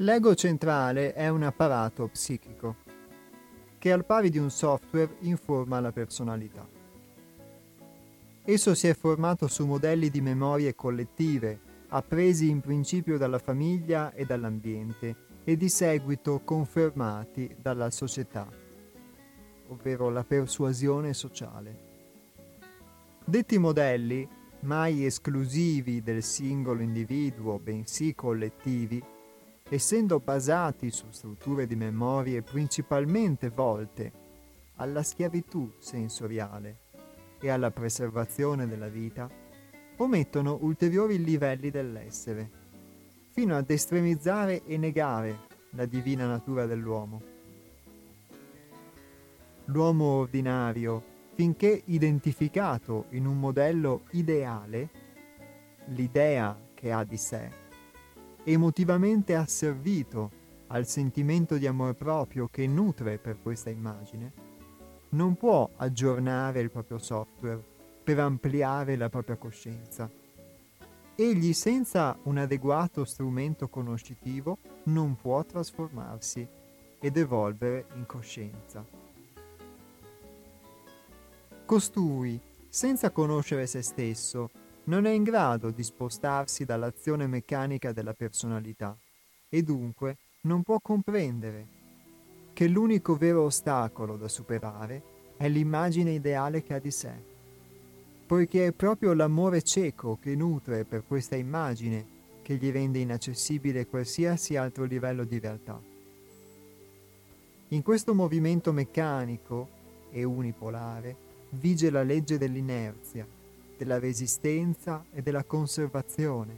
Speaker 1: L'ego centrale è un apparato psichico che al pari di un software informa la personalità. Esso si è formato su modelli di memorie collettive, appresi in principio dalla famiglia e dall'ambiente e di seguito confermati dalla società, ovvero la persuasione sociale. Detti modelli, mai esclusivi del singolo individuo, bensì collettivi, essendo basati su strutture di memorie principalmente volte alla schiavitù sensoriale e alla preservazione della vita, omettono ulteriori livelli dell'essere, fino ad estremizzare e negare la divina natura dell'uomo. L'uomo ordinario, finché identificato in un modello ideale, l'idea che ha di sé, emotivamente asservito al sentimento di amore proprio che nutre per questa immagine, non può aggiornare il proprio software per ampliare la propria coscienza. Egli senza un adeguato strumento conoscitivo non può trasformarsi ed evolvere in coscienza. Costui, senza conoscere se stesso, non è in grado di spostarsi dall'azione meccanica della personalità e dunque non può comprendere che l'unico vero ostacolo da superare è l'immagine ideale che ha di sé, poiché è proprio l'amore cieco che nutre per questa immagine che gli rende inaccessibile qualsiasi altro livello di realtà. In questo movimento meccanico e unipolare, vige la legge dell'inerzia, della resistenza e della conservazione,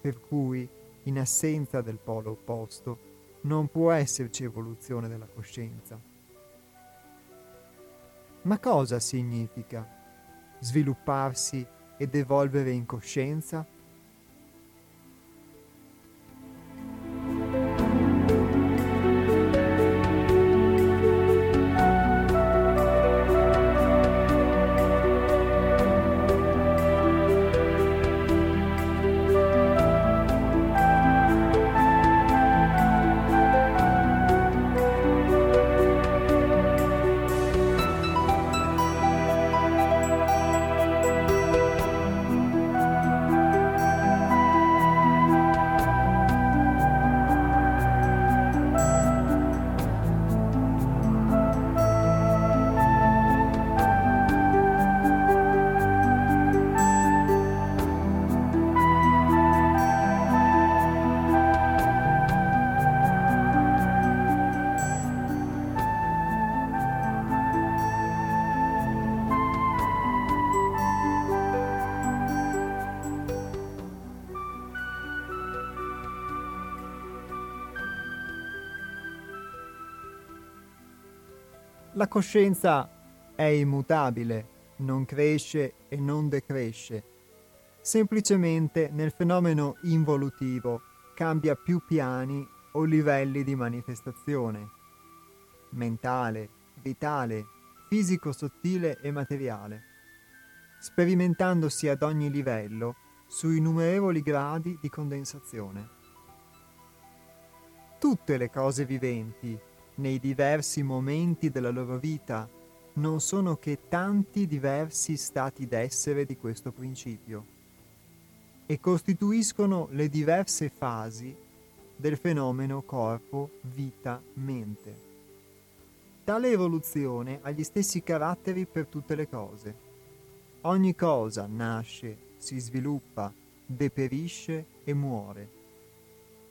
Speaker 1: per cui, in assenza del polo opposto, non può esserci evoluzione della coscienza. Ma cosa significa svilupparsi ed evolvere in coscienza? La coscienza è immutabile, non cresce e non decresce. Semplicemente nel fenomeno involutivo cambia più piani o livelli di manifestazione. Mentale, vitale, fisico sottile e materiale. Sperimentandosi ad ogni livello su innumerevoli gradi di condensazione. Tutte le cose viventi nei diversi momenti della loro vita non sono che tanti diversi stati d'essere di questo principio e costituiscono le diverse fasi del fenomeno corpo, vita, mente. Tale evoluzione ha gli stessi caratteri per tutte le cose. Ogni cosa nasce, si sviluppa, deperisce e muore.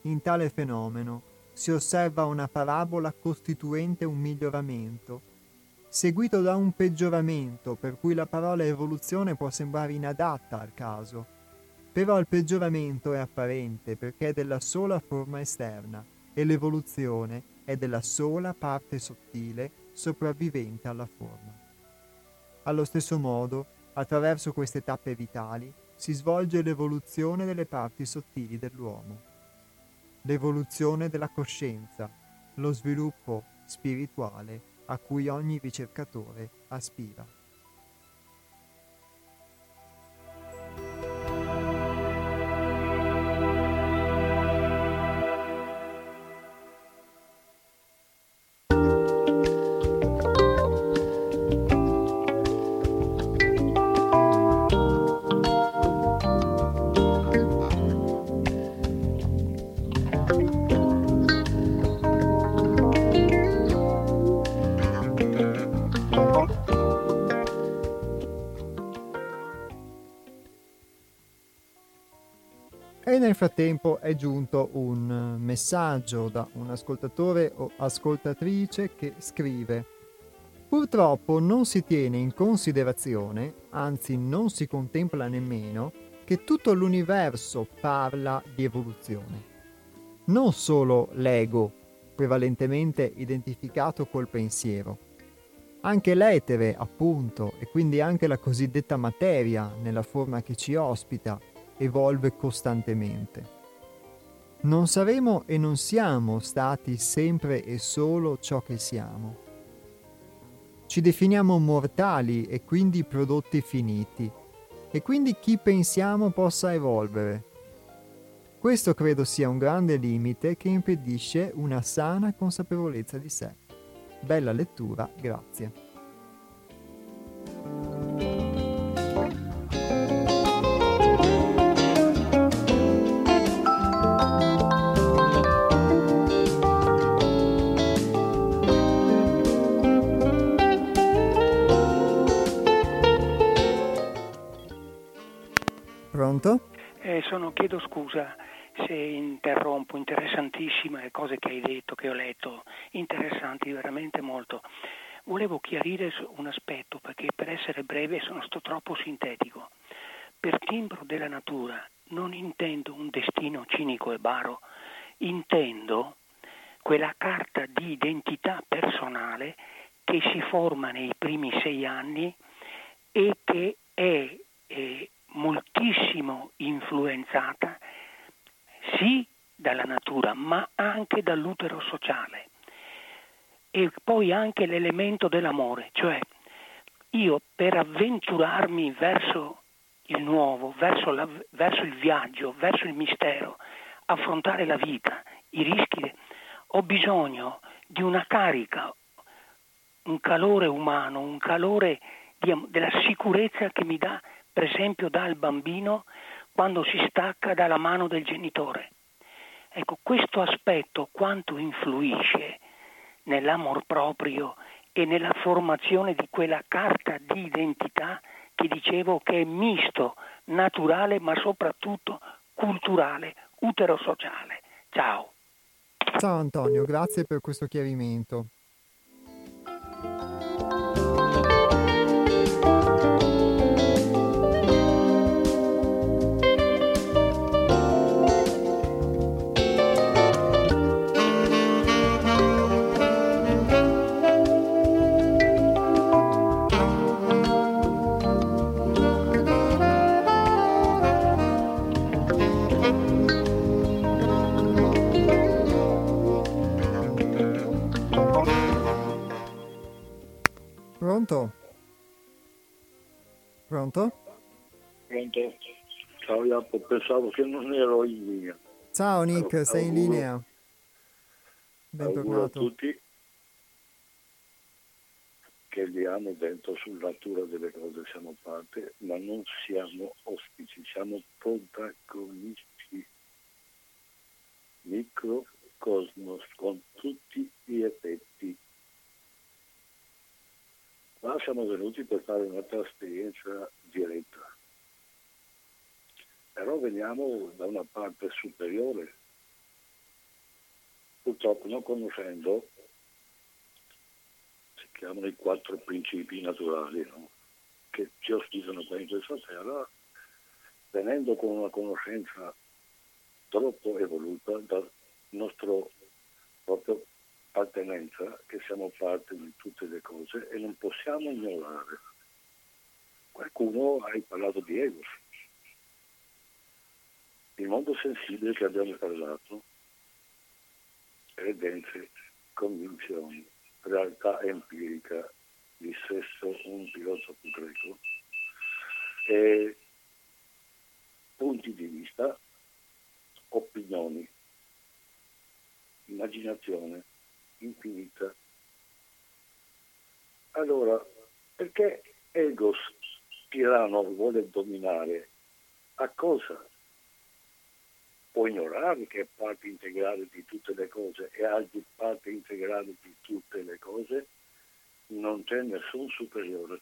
Speaker 1: In tale fenomeno si osserva una parabola costituente un miglioramento, seguito da un peggioramento, per cui la parola evoluzione può sembrare inadatta al caso. Però il peggioramento è apparente perché è della sola forma esterna e l'evoluzione è della sola parte sottile sopravvivente alla forma. Allo stesso modo, attraverso queste tappe vitali, si svolge l'evoluzione delle parti sottili dell'uomo l'evoluzione della coscienza, lo sviluppo spirituale a cui ogni ricercatore aspira. E nel frattempo è giunto un messaggio da un ascoltatore o ascoltatrice che scrive Purtroppo non si tiene in considerazione, anzi non si contempla nemmeno, che tutto l'universo parla di evoluzione. Non solo l'ego, prevalentemente identificato col pensiero. Anche l'etere, appunto, e quindi anche la cosiddetta materia, nella forma che ci ospita, evolve costantemente. Non saremo e non siamo stati sempre e solo ciò che siamo ci definiamo mortali e quindi prodotti finiti, e quindi chi pensiamo possa evolvere. Questo credo sia un grande limite che impedisce una sana consapevolezza di sé. Bella lettura, grazie.
Speaker 3: Eh, sono, chiedo scusa se interrompo, interessantissime cose che hai detto, che ho letto, interessanti veramente molto. Volevo chiarire un aspetto perché per essere breve sono stato troppo sintetico. Per timbro della natura non intendo un destino cinico e baro, intendo quella carta di identità personale che si forma nei primi sei anni e che è eh, moltissimo influenzata sì dalla natura, ma anche dall'utero sociale. E poi anche l'elemento dell'amore, cioè io per avventurarmi verso il nuovo, verso, la, verso il viaggio, verso il mistero, affrontare la vita, i rischi, ho bisogno di una carica, un calore umano, un calore di, della sicurezza che mi dà per esempio dal bambino quando si stacca dalla mano del genitore. Ecco, questo aspetto quanto influisce nell'amor proprio e nella formazione di quella carta di identità che dicevo che è misto, naturale ma soprattutto culturale, utero-sociale. Ciao.
Speaker 1: Ciao Antonio, grazie per questo chiarimento.
Speaker 4: Pensavo che non ero in linea.
Speaker 1: Ciao Nick, allora, sei in linea.
Speaker 4: Bentornato. a tutti che liamo dentro sulla natura delle cose, siamo parte, ma non siamo ospiti, siamo protagonisti. Microcosmos con tutti gli effetti Qua siamo venuti per fare un'altra esperienza diretta, però veniamo da una parte superiore. Purtroppo non conoscendo, si chiamano i quattro principi naturali, no? che ci ospitano qua in questa terra, venendo con una conoscenza troppo evoluta dal nostro proprio appartenenza che siamo parte di tutte le cose e non possiamo ignorare. Qualcuno ha parlato di egos. Il mondo sensibile che abbiamo parlato, credenze, convinzioni, realtà empirica, disse un filosofo greco, e punti di vista, opinioni, immaginazione, infinita. Allora, perché Egos tirano vuole dominare? A cosa? Può ignorare che è parte integrale di tutte le cose e altri parte integrale di tutte le cose? Non c'è nessun superiore.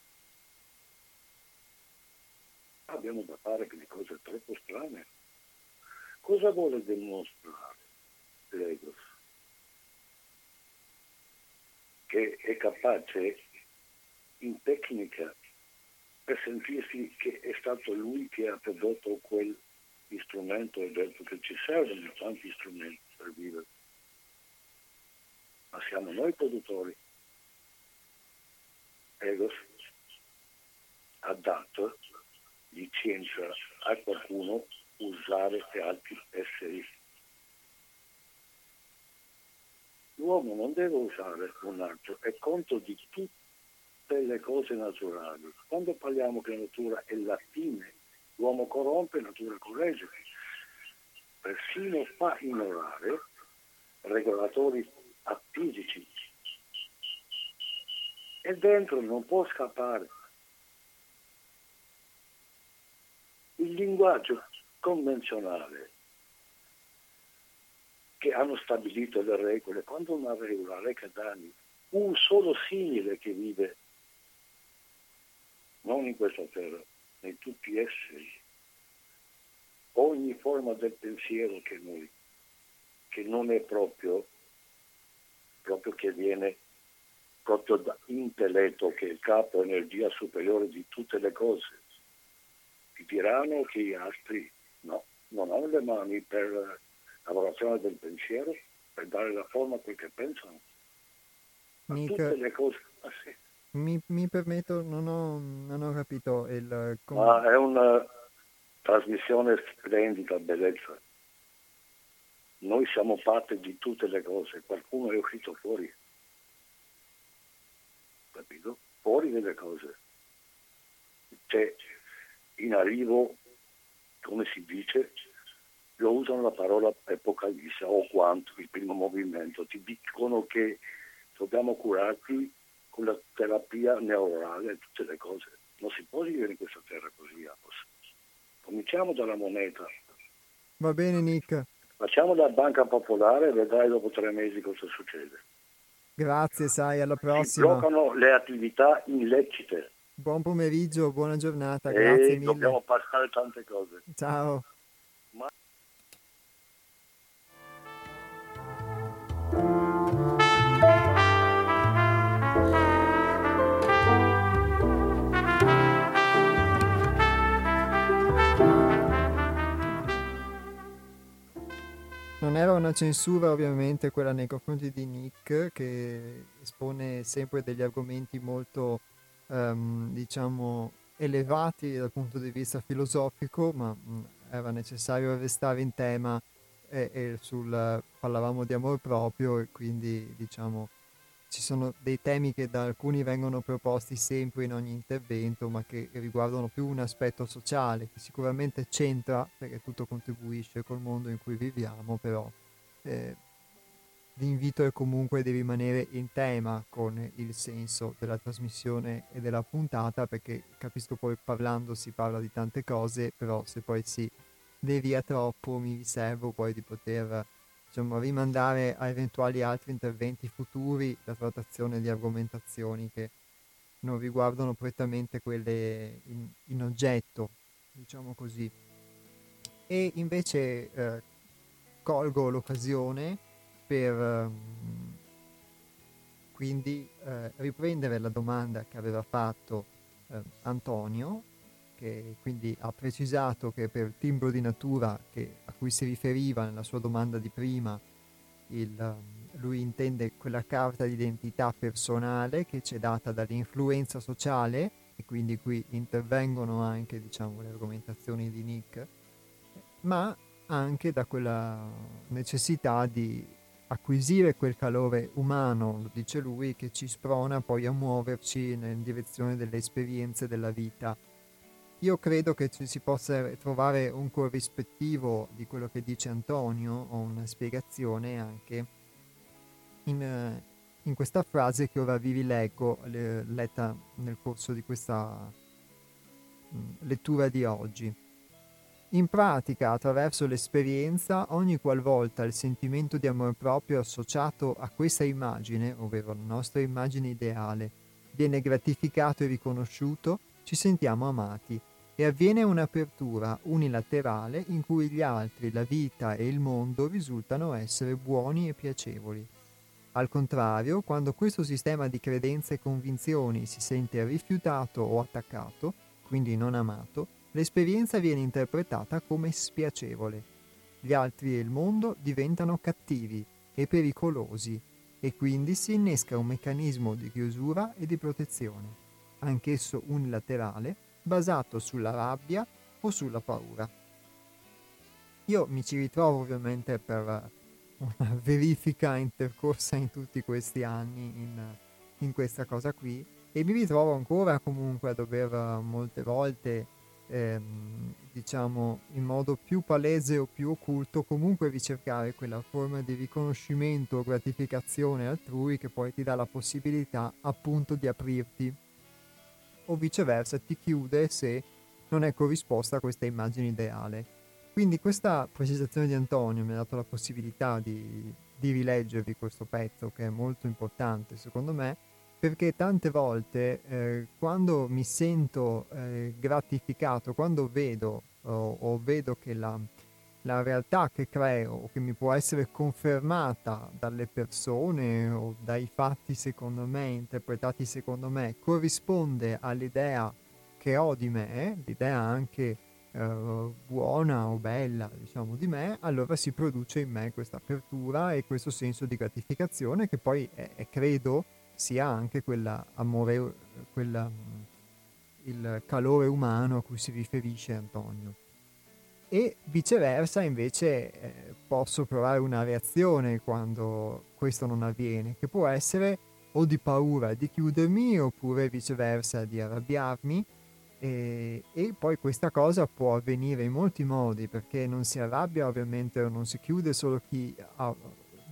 Speaker 4: Abbiamo da fare delle cose troppo strane. Cosa vuole dimostrare l'Egos? Che è capace in tecnica per sentirsi che è stato lui che ha prodotto quel strumento e detto che ci servono tanti strumenti per vivere. Ma siamo noi produttori. Egos ha dato licenza a qualcuno usare per altri esseri. L'uomo non deve usare un altro, è conto di tutte le cose naturali. Quando parliamo che natura è la fine, l'uomo corrompe, natura corregge. Persino fa ignorare regolatori fisici. E dentro non può scappare. Il linguaggio convenzionale che hanno stabilito le regole, quando una regola reca danni, un solo simile che vive non in questa terra, in tutti gli esseri, ogni forma del pensiero che noi, che non è proprio, proprio che viene proprio da intelletto, che è il capo energia superiore di tutte le cose, ti diranno che gli altri no, non hanno le mani per la lavorazione del pensiero, per dare la forma a quel che pensano. A tutte le cose. Ah, sì.
Speaker 1: Mi, mi permetto, non ho, non ho capito il... com-
Speaker 4: Ma è una trasmissione splendida, bellezza. Noi siamo parte di tutte le cose, qualcuno è uscito fuori, capito? Fuori delle cose. C'è in arrivo, come si dice, lo usano la parola apocalisse o quanto, il primo movimento, ti dicono che dobbiamo curarti con la terapia neurale e tutte le cose. Non si può vivere in questa terra così, Amos. Cominciamo dalla moneta,
Speaker 1: Va bene Nick,
Speaker 4: facciamo la banca popolare e vedrai dopo tre mesi cosa succede.
Speaker 1: grazie, sai, alla
Speaker 4: Si
Speaker 1: prossima.
Speaker 4: bloccano le attività illecite
Speaker 1: Buon pomeriggio, buona giornata, grazie
Speaker 4: e
Speaker 1: mille.
Speaker 4: dobbiamo passare tante cose.
Speaker 1: Ciao. Non era una censura ovviamente quella nei confronti di Nick che espone sempre degli argomenti molto ehm, diciamo elevati dal punto di vista filosofico, ma mh, era necessario restare in tema e, e sul parlavamo di amor proprio e quindi diciamo ci sono dei temi che da alcuni vengono proposti sempre in ogni intervento, ma che riguardano più un aspetto sociale, che sicuramente c'entra perché tutto contribuisce col mondo in cui viviamo, però eh, l'invito è comunque di rimanere in tema con il senso della trasmissione e della puntata, perché capisco poi parlando si parla di tante cose, però se poi si devia troppo mi riservo poi di poter diciamo, rimandare a eventuali altri interventi futuri la trattazione di argomentazioni che non riguardano prettamente quelle in, in oggetto, diciamo così. E invece eh, colgo l'occasione per ehm, quindi eh, riprendere la domanda che aveva fatto eh, Antonio, che quindi ha precisato che per timbro di natura che- a cui si riferiva nella sua domanda di prima, il, ehm, lui intende quella carta d'identità personale che ci è data dall'influenza sociale e quindi qui intervengono anche diciamo, le argomentazioni di Nick, ma anche da quella necessità di acquisire quel calore umano, lo dice lui, che ci sprona poi a muoverci in direzione delle esperienze della vita. Io credo che ci si possa trovare un corrispettivo di quello che dice Antonio o una spiegazione anche in, eh, in questa frase che ora vi rileggo, le- letta nel corso di questa mh, lettura di oggi. In pratica, attraverso l'esperienza, ogni qualvolta il sentimento di amor proprio associato a questa immagine, ovvero la nostra immagine ideale, viene gratificato e riconosciuto, ci sentiamo amati e avviene un'apertura unilaterale in cui gli altri, la vita e il mondo risultano essere buoni e piacevoli. Al contrario, quando questo sistema di credenze e convinzioni si sente rifiutato o attaccato, quindi non amato, l'esperienza viene interpretata come spiacevole. Gli altri e il mondo diventano cattivi e pericolosi e quindi si innesca un meccanismo di chiusura e di protezione, anch'esso unilaterale, basato sulla rabbia o sulla paura. Io mi ci ritrovo ovviamente per una verifica intercorsa in tutti questi anni in, in questa cosa qui e mi ritrovo ancora comunque a dover molte volte ehm, diciamo in modo più palese o più occulto comunque ricercare quella forma di riconoscimento o gratificazione altrui che poi ti dà la possibilità appunto di aprirti o viceversa ti chiude se non è corrisposta a questa immagine ideale. Quindi questa precisazione di Antonio mi ha dato la possibilità di, di rileggervi questo pezzo che è molto importante secondo me perché tante volte eh, quando mi sento eh, gratificato, quando vedo o, o vedo che la, la, realtà che creo o che mi può essere confermata dalle persone o dai fatti secondo me, interpretati secondo me, corrisponde all'idea che ho di me, l'idea anche eh, buona o bella diciamo di me, allora si produce in me questa apertura e questo senso di gratificazione che poi è, è credo sia anche quella amore, quella, il calore umano a cui si riferisce Antonio. E viceversa invece eh, posso provare una reazione quando questo non avviene, che può essere o di paura di chiudermi oppure viceversa di arrabbiarmi. E, e, poi questa cosa può avvenire in molti modi perché non si arrabbia ovviamente o non si chiude solo chi ha,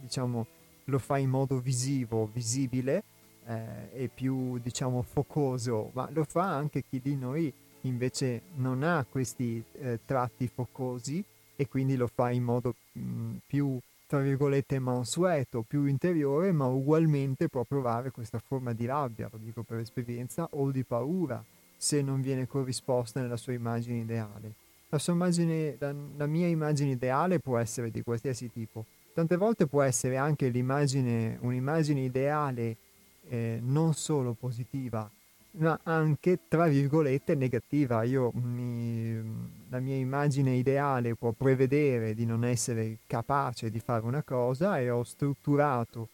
Speaker 1: diciamo, lo fa in modo visivo, visibile eh, e più diciamo focoso, ma lo fa anche chi di noi invece non ha questi eh, tratti focosi e quindi lo fa in modo mh, più tra virgolette mansueto, più interiore, ma ugualmente può provare questa forma di rabbia, lo dico per esperienza, o di paura se non viene corrisposta nella sua immagine ideale. La, sua immagine, la, la mia immagine ideale può essere di qualsiasi tipo. Tante volte può essere anche un'immagine ideale eh, non solo positiva, ma anche tra virgolette negativa. Io mi, la mia immagine ideale può prevedere di non essere capace di fare una cosa e ho strutturato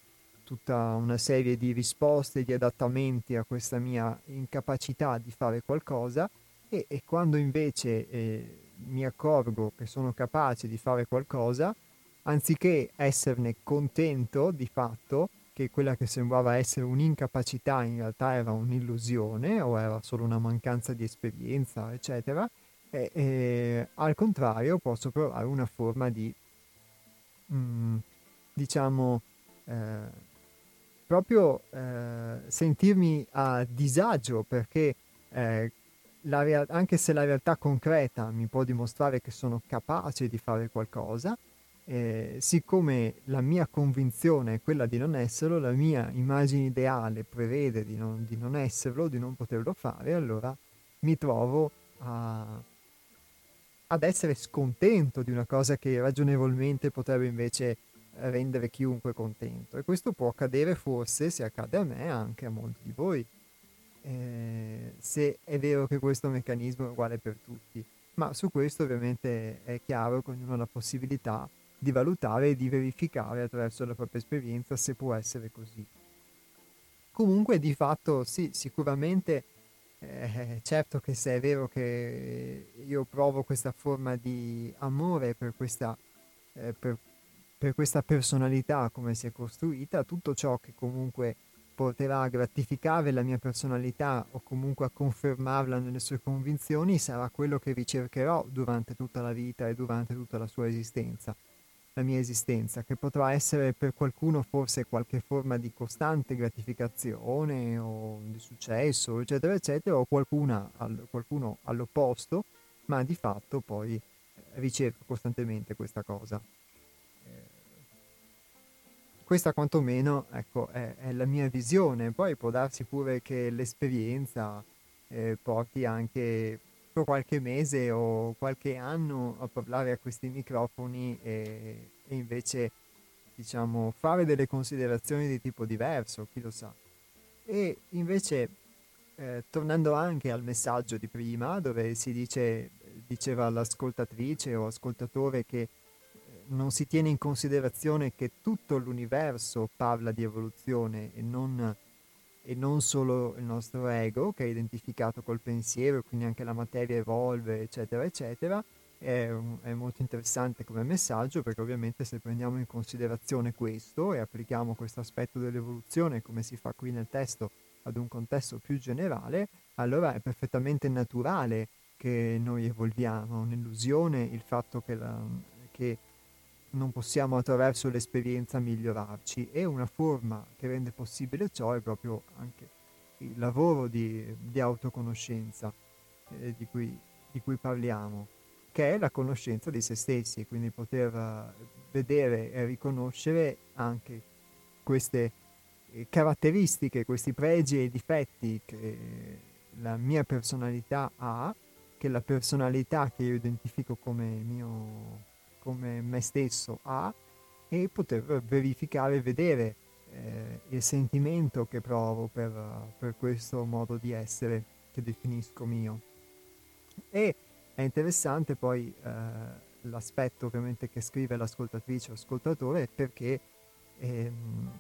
Speaker 1: tutta una serie di risposte, di adattamenti a questa mia incapacità di fare qualcosa e, e quando invece eh, mi accorgo che sono capace di fare qualcosa, anziché esserne contento di fatto, che quella che sembrava essere un'incapacità in realtà era un'illusione o era solo una mancanza di esperienza, eccetera, e, e al contrario posso provare una forma di, mm, diciamo, eh, proprio eh, sentirmi a disagio perché eh, real- anche se la realtà concreta mi può dimostrare che sono capace di fare qualcosa, eh, siccome la mia convinzione è quella di non esserlo, la mia immagine ideale prevede di non, di non esserlo, di non poterlo fare, allora mi trovo a, ad essere scontento di una cosa che ragionevolmente potrebbe invece rendere chiunque contento. E questo può accadere forse, se accade a me, anche a molti di voi, eh, se è vero che questo meccanismo è uguale per tutti, ma su questo ovviamente è chiaro che ognuno ha la possibilità di valutare e di verificare attraverso la propria esperienza se può essere così. Comunque di fatto sì, sicuramente eh, certo che se è vero che io provo questa forma di amore per questa, eh, per per questa personalità come si è costruita, tutto ciò che comunque porterà a gratificare la mia personalità o comunque a confermarla nelle sue convinzioni sarà quello che ricercherò durante tutta la vita e durante tutta la sua esistenza, la mia esistenza, che potrà essere per qualcuno forse qualche forma di costante gratificazione o di successo, eccetera, eccetera, o qualcuna, qualcuno all'opposto, ma di fatto poi ricerco costantemente questa cosa questa quantomeno ecco, è, è, la mia visione. Poi può darsi pure che l'esperienza eh, porti anche proprio qualche mese o qualche anno a parlare a questi microfoni e, e invece diciamo fare delle considerazioni di tipo diverso, chi lo sa. E invece eh, tornando anche al messaggio di prima dove si dice diceva l'ascoltatrice o ascoltatore che eh, non si tiene in considerazione che tutto l'universo parla di evoluzione e non, e non solo il nostro ego che è identificato col pensiero, quindi anche la materia evolve, eccetera, eccetera. È, è, molto interessante come messaggio perché ovviamente se prendiamo in considerazione questo e applichiamo questo aspetto dell'evoluzione come si fa qui nel testo ad un contesto più generale, allora è perfettamente naturale che noi evolviamo, un'illusione il fatto che, la, che non possiamo attraverso l'esperienza migliorarci. E una forma che rende possibile ciò è proprio anche il lavoro di, di autoconoscenza eh, di, cui, di, cui, parliamo, che è la conoscenza di se stessi, quindi poter vedere e riconoscere anche queste eh, caratteristiche, questi pregi e difetti che la mia personalità ha che la personalità che io identifico come, mio, come me stesso ha e poter verificare e vedere eh, il sentimento che provo per, per, questo modo di essere che definisco mio. E è interessante poi eh, l'aspetto ovviamente che scrive l'ascoltatrice o ascoltatore perché ehm,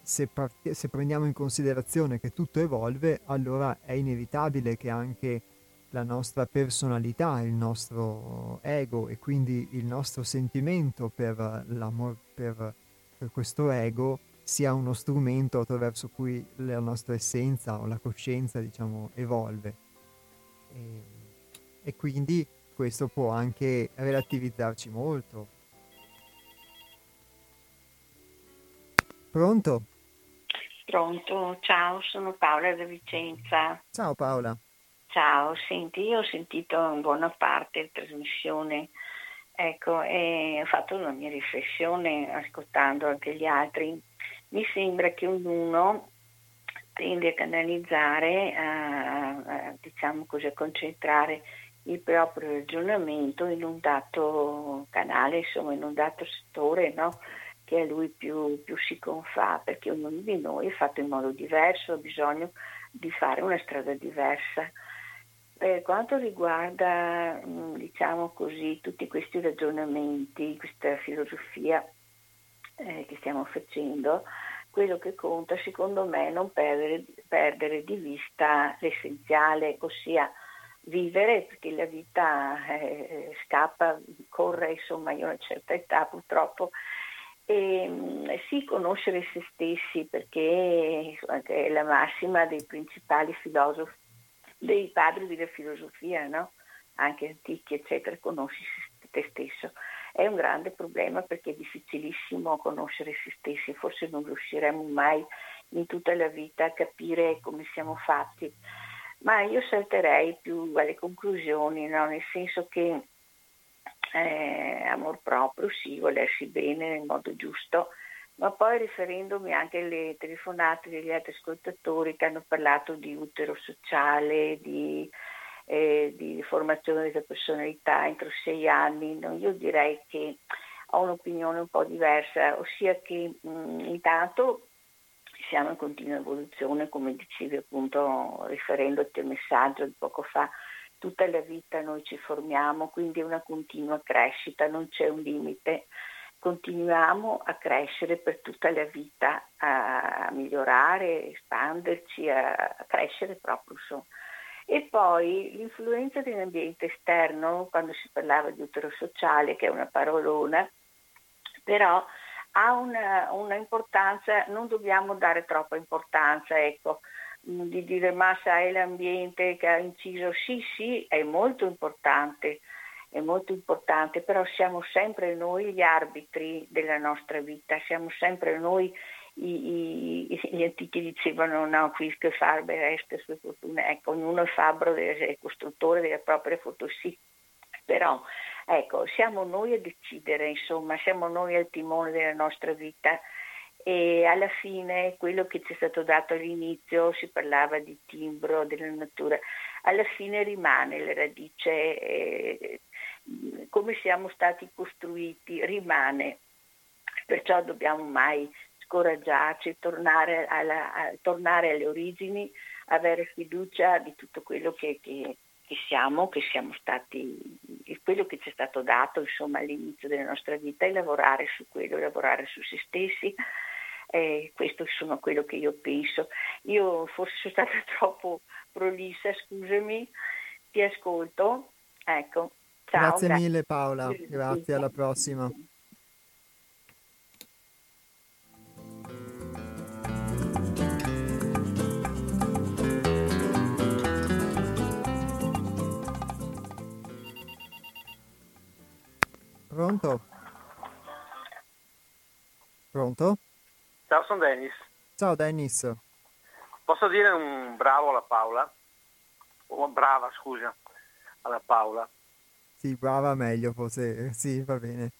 Speaker 1: se, part- se prendiamo in considerazione che tutto evolve, allora è inevitabile che anche la nostra personalità, il nostro ego e quindi il nostro sentimento per, per, per questo ego sia uno strumento attraverso cui la nostra essenza o la coscienza diciamo evolve e, e quindi questo può anche relativizzarci molto pronto?
Speaker 5: Pronto, ciao, sono Paola da Vicenza.
Speaker 1: Ciao Paola.
Speaker 5: Ciao, senti, io ho sentito in buona parte la trasmissione, ecco, e ho fatto una mia riflessione ascoltando anche gli altri. Mi sembra che ognuno tende a canalizzare, a, a, diciamo così, a concentrare il proprio ragionamento in un dato canale, insomma, in un dato settore, no? che a lui più, più si confà, perché ognuno di noi è fatto in modo diverso, ha bisogno di fare una strada diversa. Per quanto riguarda, mm, diciamo così, tutti questi ragionamenti, questa filosofia eh, che stiamo facendo, quello che conta secondo me è non perdere, perdere di vista l'essenziale, ossia vivere, perché la vita eh, scappa, corre, insomma, a una certa età purtroppo, e mm, sì conoscere se stessi, perché è la massima dei principali filosofi dei padri della filosofia, no? anche antichi, eccetera, conosci te stesso. È un grande problema perché è difficilissimo conoscere se stessi, forse non riusciremo mai in tutta la vita a capire come siamo fatti. Ma io salterei più alle conclusioni, no? nel senso che eh, amor proprio, sì, volersi bene nel modo giusto, ma poi riferendomi anche alle telefonate degli altri ascoltatori che hanno parlato di utero sociale, di, eh, di formazione della personalità entro sei anni, no, io direi che ho un'opinione un po' diversa, ossia che mh, intanto siamo in continua evoluzione, come dicevi appunto riferendoti al messaggio di poco fa, tutta la vita noi ci formiamo, quindi è una continua crescita, non c'è un limite continuiamo a crescere per tutta la vita, a migliorare, espanderci, a crescere proprio. Insomma. E poi l'influenza dell'ambiente esterno, quando si parlava di utero sociale, che è una parolona, però ha una, una importanza, non dobbiamo dare troppa importanza, ecco, di dire ma sai l'ambiente che ha inciso, sì sì, è molto importante, è molto importante, però siamo sempre noi gli arbitri della nostra vita, siamo sempre noi i, i, gli antichi dicevano no, qui che Faber est sue fortune, ecco, ognuno è fabbro, è costruttore della propria fortuna, sì, però ecco, siamo noi a decidere, insomma, siamo noi al timone della nostra vita. E alla fine quello che ci è stato dato all'inizio si parlava di timbro della natura alla fine rimane la radice, eh, come siamo stati costruiti rimane, perciò dobbiamo mai scoraggiarci, tornare, alla, tornare alle origini, avere fiducia di tutto quello che, che, che siamo, che siamo stati, quello che ci è stato dato insomma, all'inizio della nostra vita e lavorare su quello, lavorare su se stessi. Eh, questo sono quello che io penso. Io forse sono stata [laughs] troppo prolissa, scusami, ti ascolto. Ecco.
Speaker 1: Ciao, grazie, grazie mille Paola, grazie, alla prossima. Pronto? Pronto?
Speaker 6: Ciao, sono Dennis.
Speaker 1: Ciao Dennis.
Speaker 6: Posso dire un bravo alla Paola? Oh, brava, scusa, alla Paola.
Speaker 1: Sì, brava meglio forse, [laughs] sì, va bene.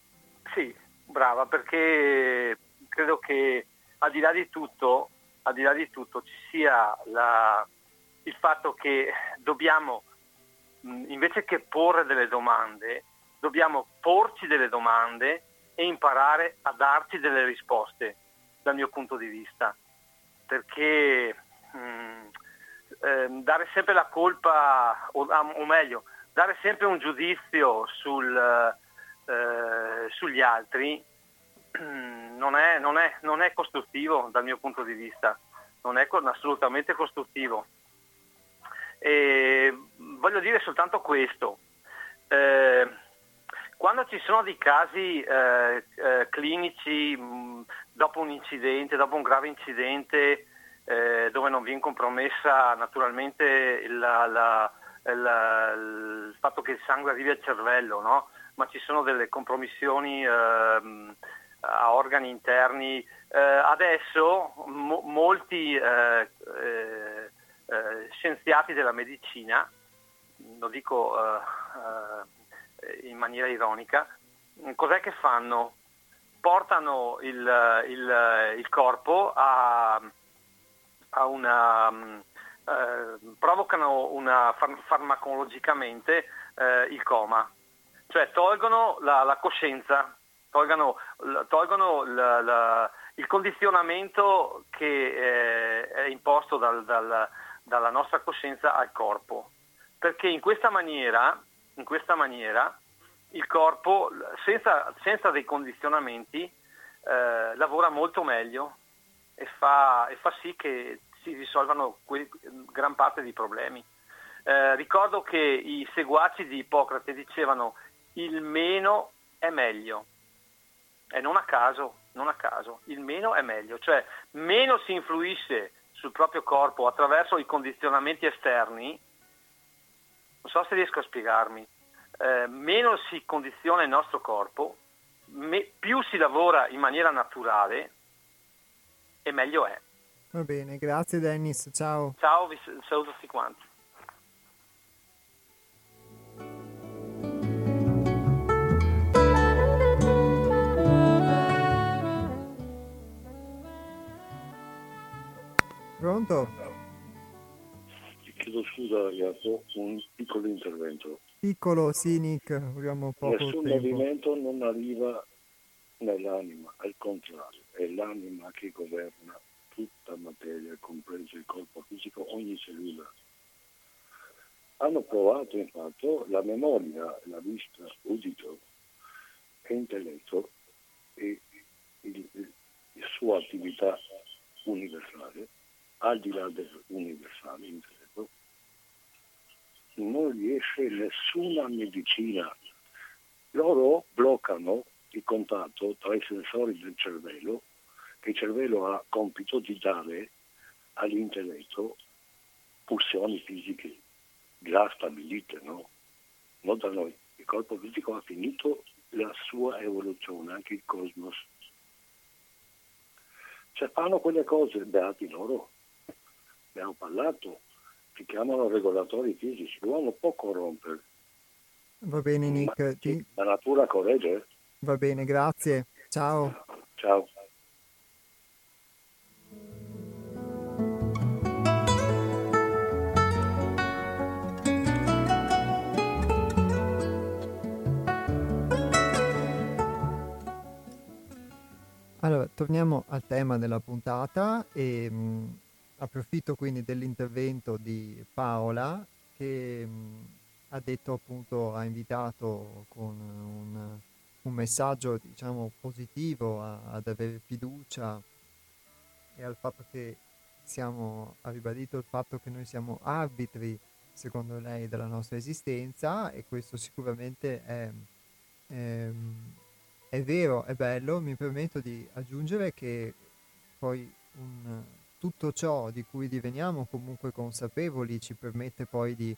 Speaker 6: Sì, brava, perché credo che al di là di tutto, al di là di tutto ci sia la, il fatto che dobbiamo, invece che porre delle domande, dobbiamo porci delle domande e imparare a darci delle risposte dal mio punto di vista. Perché mh, mm, eh, dare sempre la colpa, o, o, meglio, dare sempre un giudizio sul, eh, sugli altri [clears throat] non è, non, è, non è, costruttivo dal mio punto di vista, non è assolutamente costruttivo. E voglio dire soltanto questo. Eh, quando ci sono dei casi eh, eh, clinici mh, dopo un incidente, dopo un grave incidente, eh, dove non viene compromessa naturalmente la, la, la, il fatto che il sangue arrivi al cervello, no? ma ci sono delle compromissioni ehm, a organi interni. Eh, adesso mo- molti eh, eh, scienziati della medicina, lo dico in maniera ironica, cos'è che fanno? Portano il, il, il corpo a, a una, eh, provocano una, far, farmacologicamente eh, il coma, cioè tolgono la, la coscienza, tolgono, tolgono la, il condizionamento che eh, è imposto dal, dal, dalla nostra coscienza al corpo, perché in questa maniera in questa maniera il corpo, senza, senza dei condizionamenti, eh, lavora molto meglio e fa, e fa, sì che si risolvano que- gran parte dei problemi. Eh, ricordo che i seguaci di Ippocrate dicevano il meno è meglio e non a caso, non a caso, il meno è meglio, cioè meno si influisce sul proprio corpo attraverso i condizionamenti esterni, non so se riesco a spiegarmi, eh, meno si condiziona il nostro corpo, me, più si lavora in maniera naturale e meglio è.
Speaker 1: Va bene, grazie Dennis, ciao.
Speaker 6: Ciao, vi saluto tutti quanti.
Speaker 1: Pronto?
Speaker 4: chiedo scusa ragazzo, un piccolo intervento.
Speaker 1: Piccolo, sì Nick, abbiamo poco
Speaker 4: Nessun
Speaker 1: tempo.
Speaker 4: movimento non arriva nell'anima, al contrario, è l'anima che governa tutta materia, compreso il corpo fisico, ogni cellula. Hanno provato infatti la memoria, la vista, udito e intelletto e la sua attività universale, al di là dell'universale intelletto, non riesce nessuna medicina. Loro bloccano il contatto tra i sensori del cervello, che il cervello ha compito di dare all'intelletto pulsioni fisiche già stabilite, no? Non da noi. Il corpo fisico ha finito la sua evoluzione, anche il cosmos. Cioè fanno quelle cose, beati loro. Abbiamo parlato, si chiamano regolatori fisici, l'uomo può corrompere.
Speaker 1: Va bene Nick. Ti...
Speaker 4: La natura corregge.
Speaker 1: Va bene, grazie. Ciao.
Speaker 4: Ciao.
Speaker 1: Allora, torniamo al tema della puntata e mh, approfitto quindi dell'intervento di Paola che mh, ha detto appunto, ha invitato con un, un messaggio diciamo positivo a, ad avere fiducia e al fatto che siamo, ha ribadito il fatto che noi siamo arbitri secondo lei della nostra esistenza e questo sicuramente è, è, è vero, è bello, mi permetto di aggiungere che poi un, tutto ciò di cui diveniamo comunque consapevoli ci permette poi di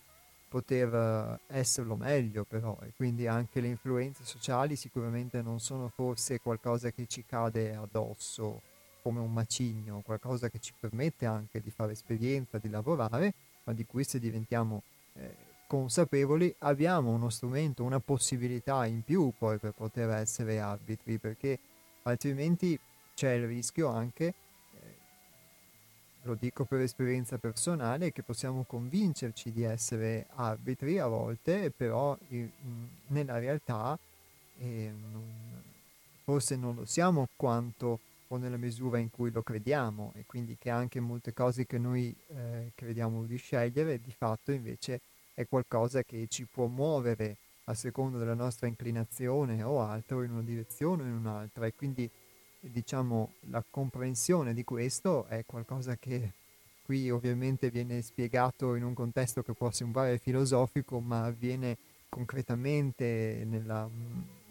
Speaker 1: poter esserlo meglio però e quindi anche le influenze sociali sicuramente non sono forse qualcosa che ci cade addosso come un macigno, qualcosa che ci permette anche di fare esperienza, di lavorare, ma di cui se diventiamo eh, consapevoli abbiamo uno strumento, una possibilità in più poi per poter essere arbitri, perché altrimenti c'è il rischio anche, eh, lo dico per esperienza personale, che possiamo convincerci di essere arbitri a volte, però in, nella realtà eh, non, forse non lo siamo quanto o nella misura in cui lo crediamo e quindi che anche molte cose che noi eh, crediamo di scegliere di fatto invece è qualcosa che ci può muovere a seconda della nostra inclinazione o altro in una direzione o in un'altra. E quindi diciamo la comprensione di questo è qualcosa che qui ovviamente viene spiegato in un contesto che può sembrare filosofico ma avviene concretamente nella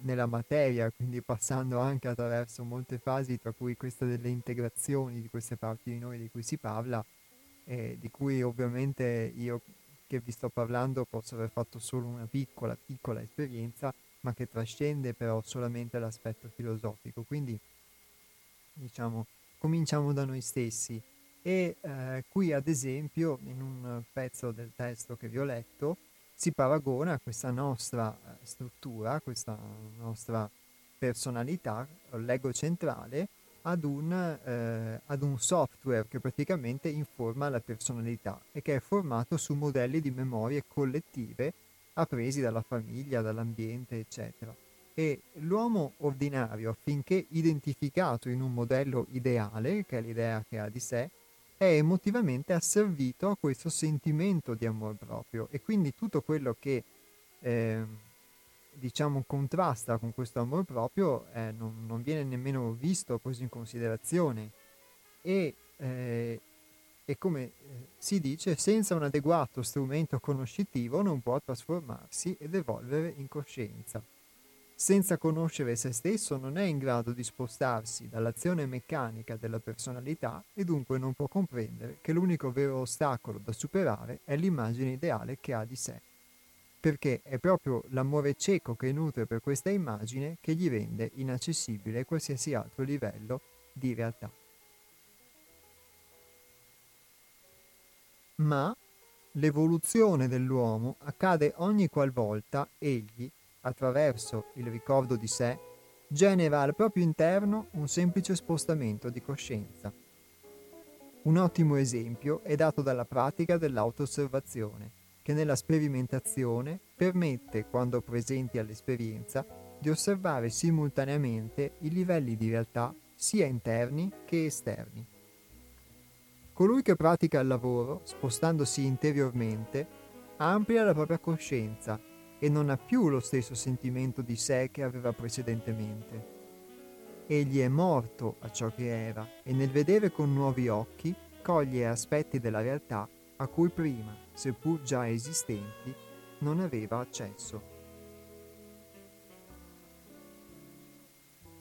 Speaker 1: nella materia, quindi passando anche attraverso molte fasi, tra cui questa delle integrazioni di queste parti di noi di cui si parla, e di cui ovviamente io che vi sto parlando posso aver fatto solo una piccola, piccola esperienza, ma che trascende però solamente l'aspetto filosofico. Quindi, diciamo, cominciamo da noi stessi. E eh, qui, ad esempio, in un pezzo del testo che vi ho letto, si paragona questa nostra eh, struttura, questa nostra personalità, l'ego centrale, ad un, eh, ad un, software che praticamente informa la personalità e che è formato su modelli di memorie collettive appresi dalla famiglia, dall'ambiente, eccetera. E l'uomo ordinario, affinché identificato in un modello ideale, che è l'idea che ha di sé, è emotivamente asservito a questo sentimento di amor proprio e quindi tutto quello che eh, diciamo contrasta con questo amor proprio eh, non, non, viene nemmeno visto, preso in considerazione. E, eh, e come eh, si dice senza un adeguato strumento conoscitivo non può trasformarsi ed evolvere in coscienza. Senza conoscere se stesso non è in grado di spostarsi dall'azione meccanica della personalità e dunque non può comprendere che l'unico vero ostacolo da superare è l'immagine ideale che ha di sé, perché è proprio l'amore cieco che nutre per questa immagine che gli rende inaccessibile qualsiasi altro livello di realtà. Ma l'evoluzione dell'uomo accade ogni qualvolta egli attraverso il ricordo di sé, genera al proprio interno un semplice spostamento di coscienza. Un ottimo esempio è dato dalla pratica dell'auto-osservazione, che nella sperimentazione permette, quando presenti all'esperienza, di osservare simultaneamente i livelli di realtà sia interni che esterni. Colui che pratica il lavoro, spostandosi interiormente, amplia la propria coscienza e non ha più lo stesso sentimento di sé che aveva precedentemente. Egli è morto a ciò che era e nel vedere con nuovi occhi coglie aspetti della realtà a cui prima, seppur già esistenti, non aveva accesso.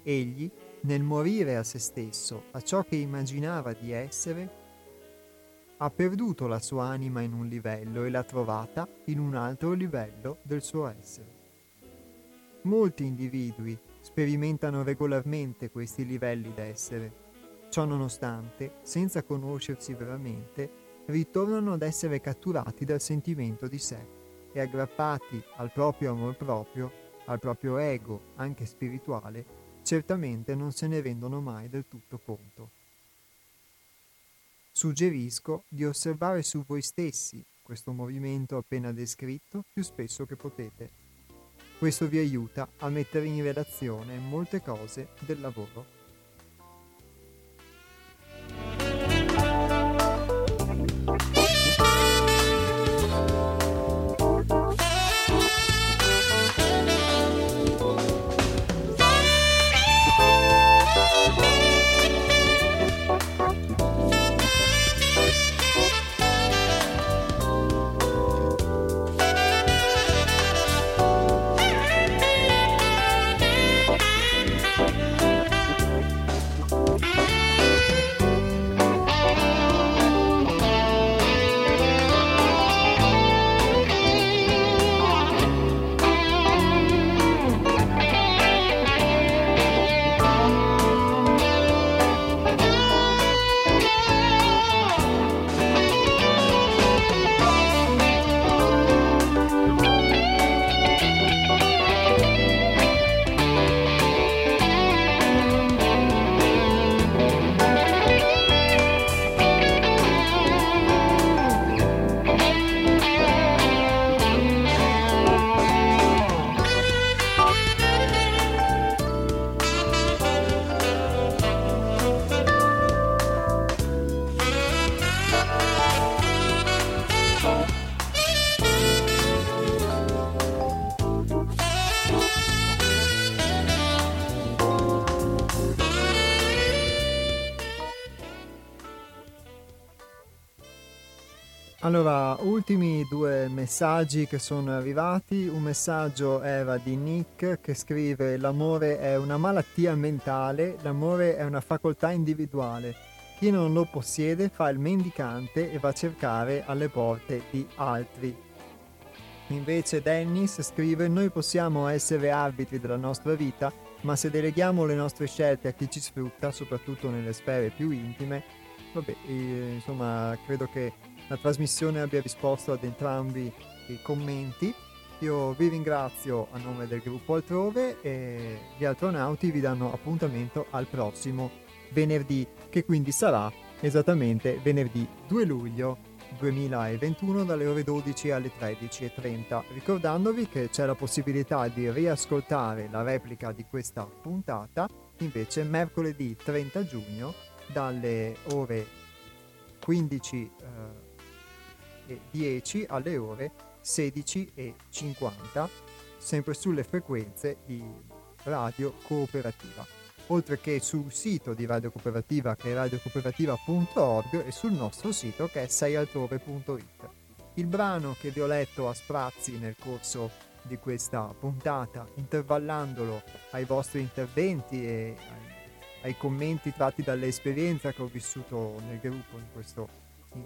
Speaker 1: Egli, nel morire a se stesso, a ciò che immaginava di essere, ha perduto la sua anima in un livello e l'ha trovata in un altro livello del suo essere. Molti individui sperimentano regolarmente questi livelli d'essere. Ciò nonostante, senza conoscersi veramente, ritornano ad essere catturati dal sentimento di sé e aggrappati al proprio amor proprio, al proprio ego, anche spirituale, certamente non se ne rendono mai del tutto conto. Suggerisco di osservare su voi stessi questo movimento appena descritto più spesso che potete. Questo vi aiuta a mettere in relazione molte cose del lavoro. Messaggi che sono arrivati. Un messaggio era di Nick che scrive: L'amore è una malattia mentale, l'amore è una facoltà individuale. Chi non lo possiede fa il mendicante e va a cercare alle porte di altri. Invece Dennis scrive: Noi possiamo essere arbitri della nostra vita, ma se deleghiamo le nostre scelte a chi ci sfrutta, soprattutto nelle sfere più intime, vabbè, eh, insomma, credo che la trasmissione abbia risposto ad entrambi i commenti. Io vi ringrazio a nome del gruppo Altrove e gli astronauti vi danno appuntamento al prossimo venerdì, che quindi sarà esattamente venerdì 2 luglio 2021 dalle ore 12 alle 13.30, ricordandovi che c'è la possibilità di riascoltare la replica di questa puntata invece mercoledì 30 giugno dalle ore 15 eh, 10 alle ore 16.50, sempre sulle frequenze di Radio Cooperativa, oltre che sul sito di Radio Cooperativa che è radiocooperativa.org e sul nostro sito che è seialtrove.it. Il brano che vi ho letto a sprazzi nel corso di questa puntata, intervallandolo ai vostri interventi e ai, ai commenti tratti dall'esperienza che ho vissuto nel gruppo in questo, in,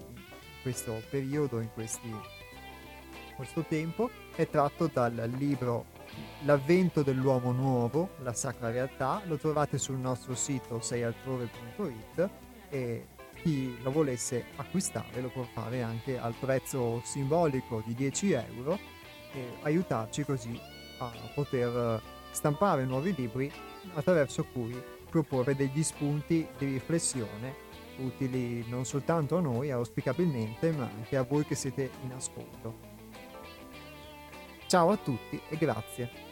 Speaker 1: questo periodo, in questi, questo tempo, è tratto dal libro L'avvento dell'uomo nuovo, la sacra realtà, lo trovate sul nostro sito seialtrove.it e chi lo volesse acquistare lo può fare anche al prezzo simbolico di 10 euro e aiutarci così a poter stampare nuovi libri attraverso cui proporre degli spunti di riflessione utili non soltanto a noi, auspicabilmente, ma anche a voi che siete in ascolto. Ciao a tutti e grazie.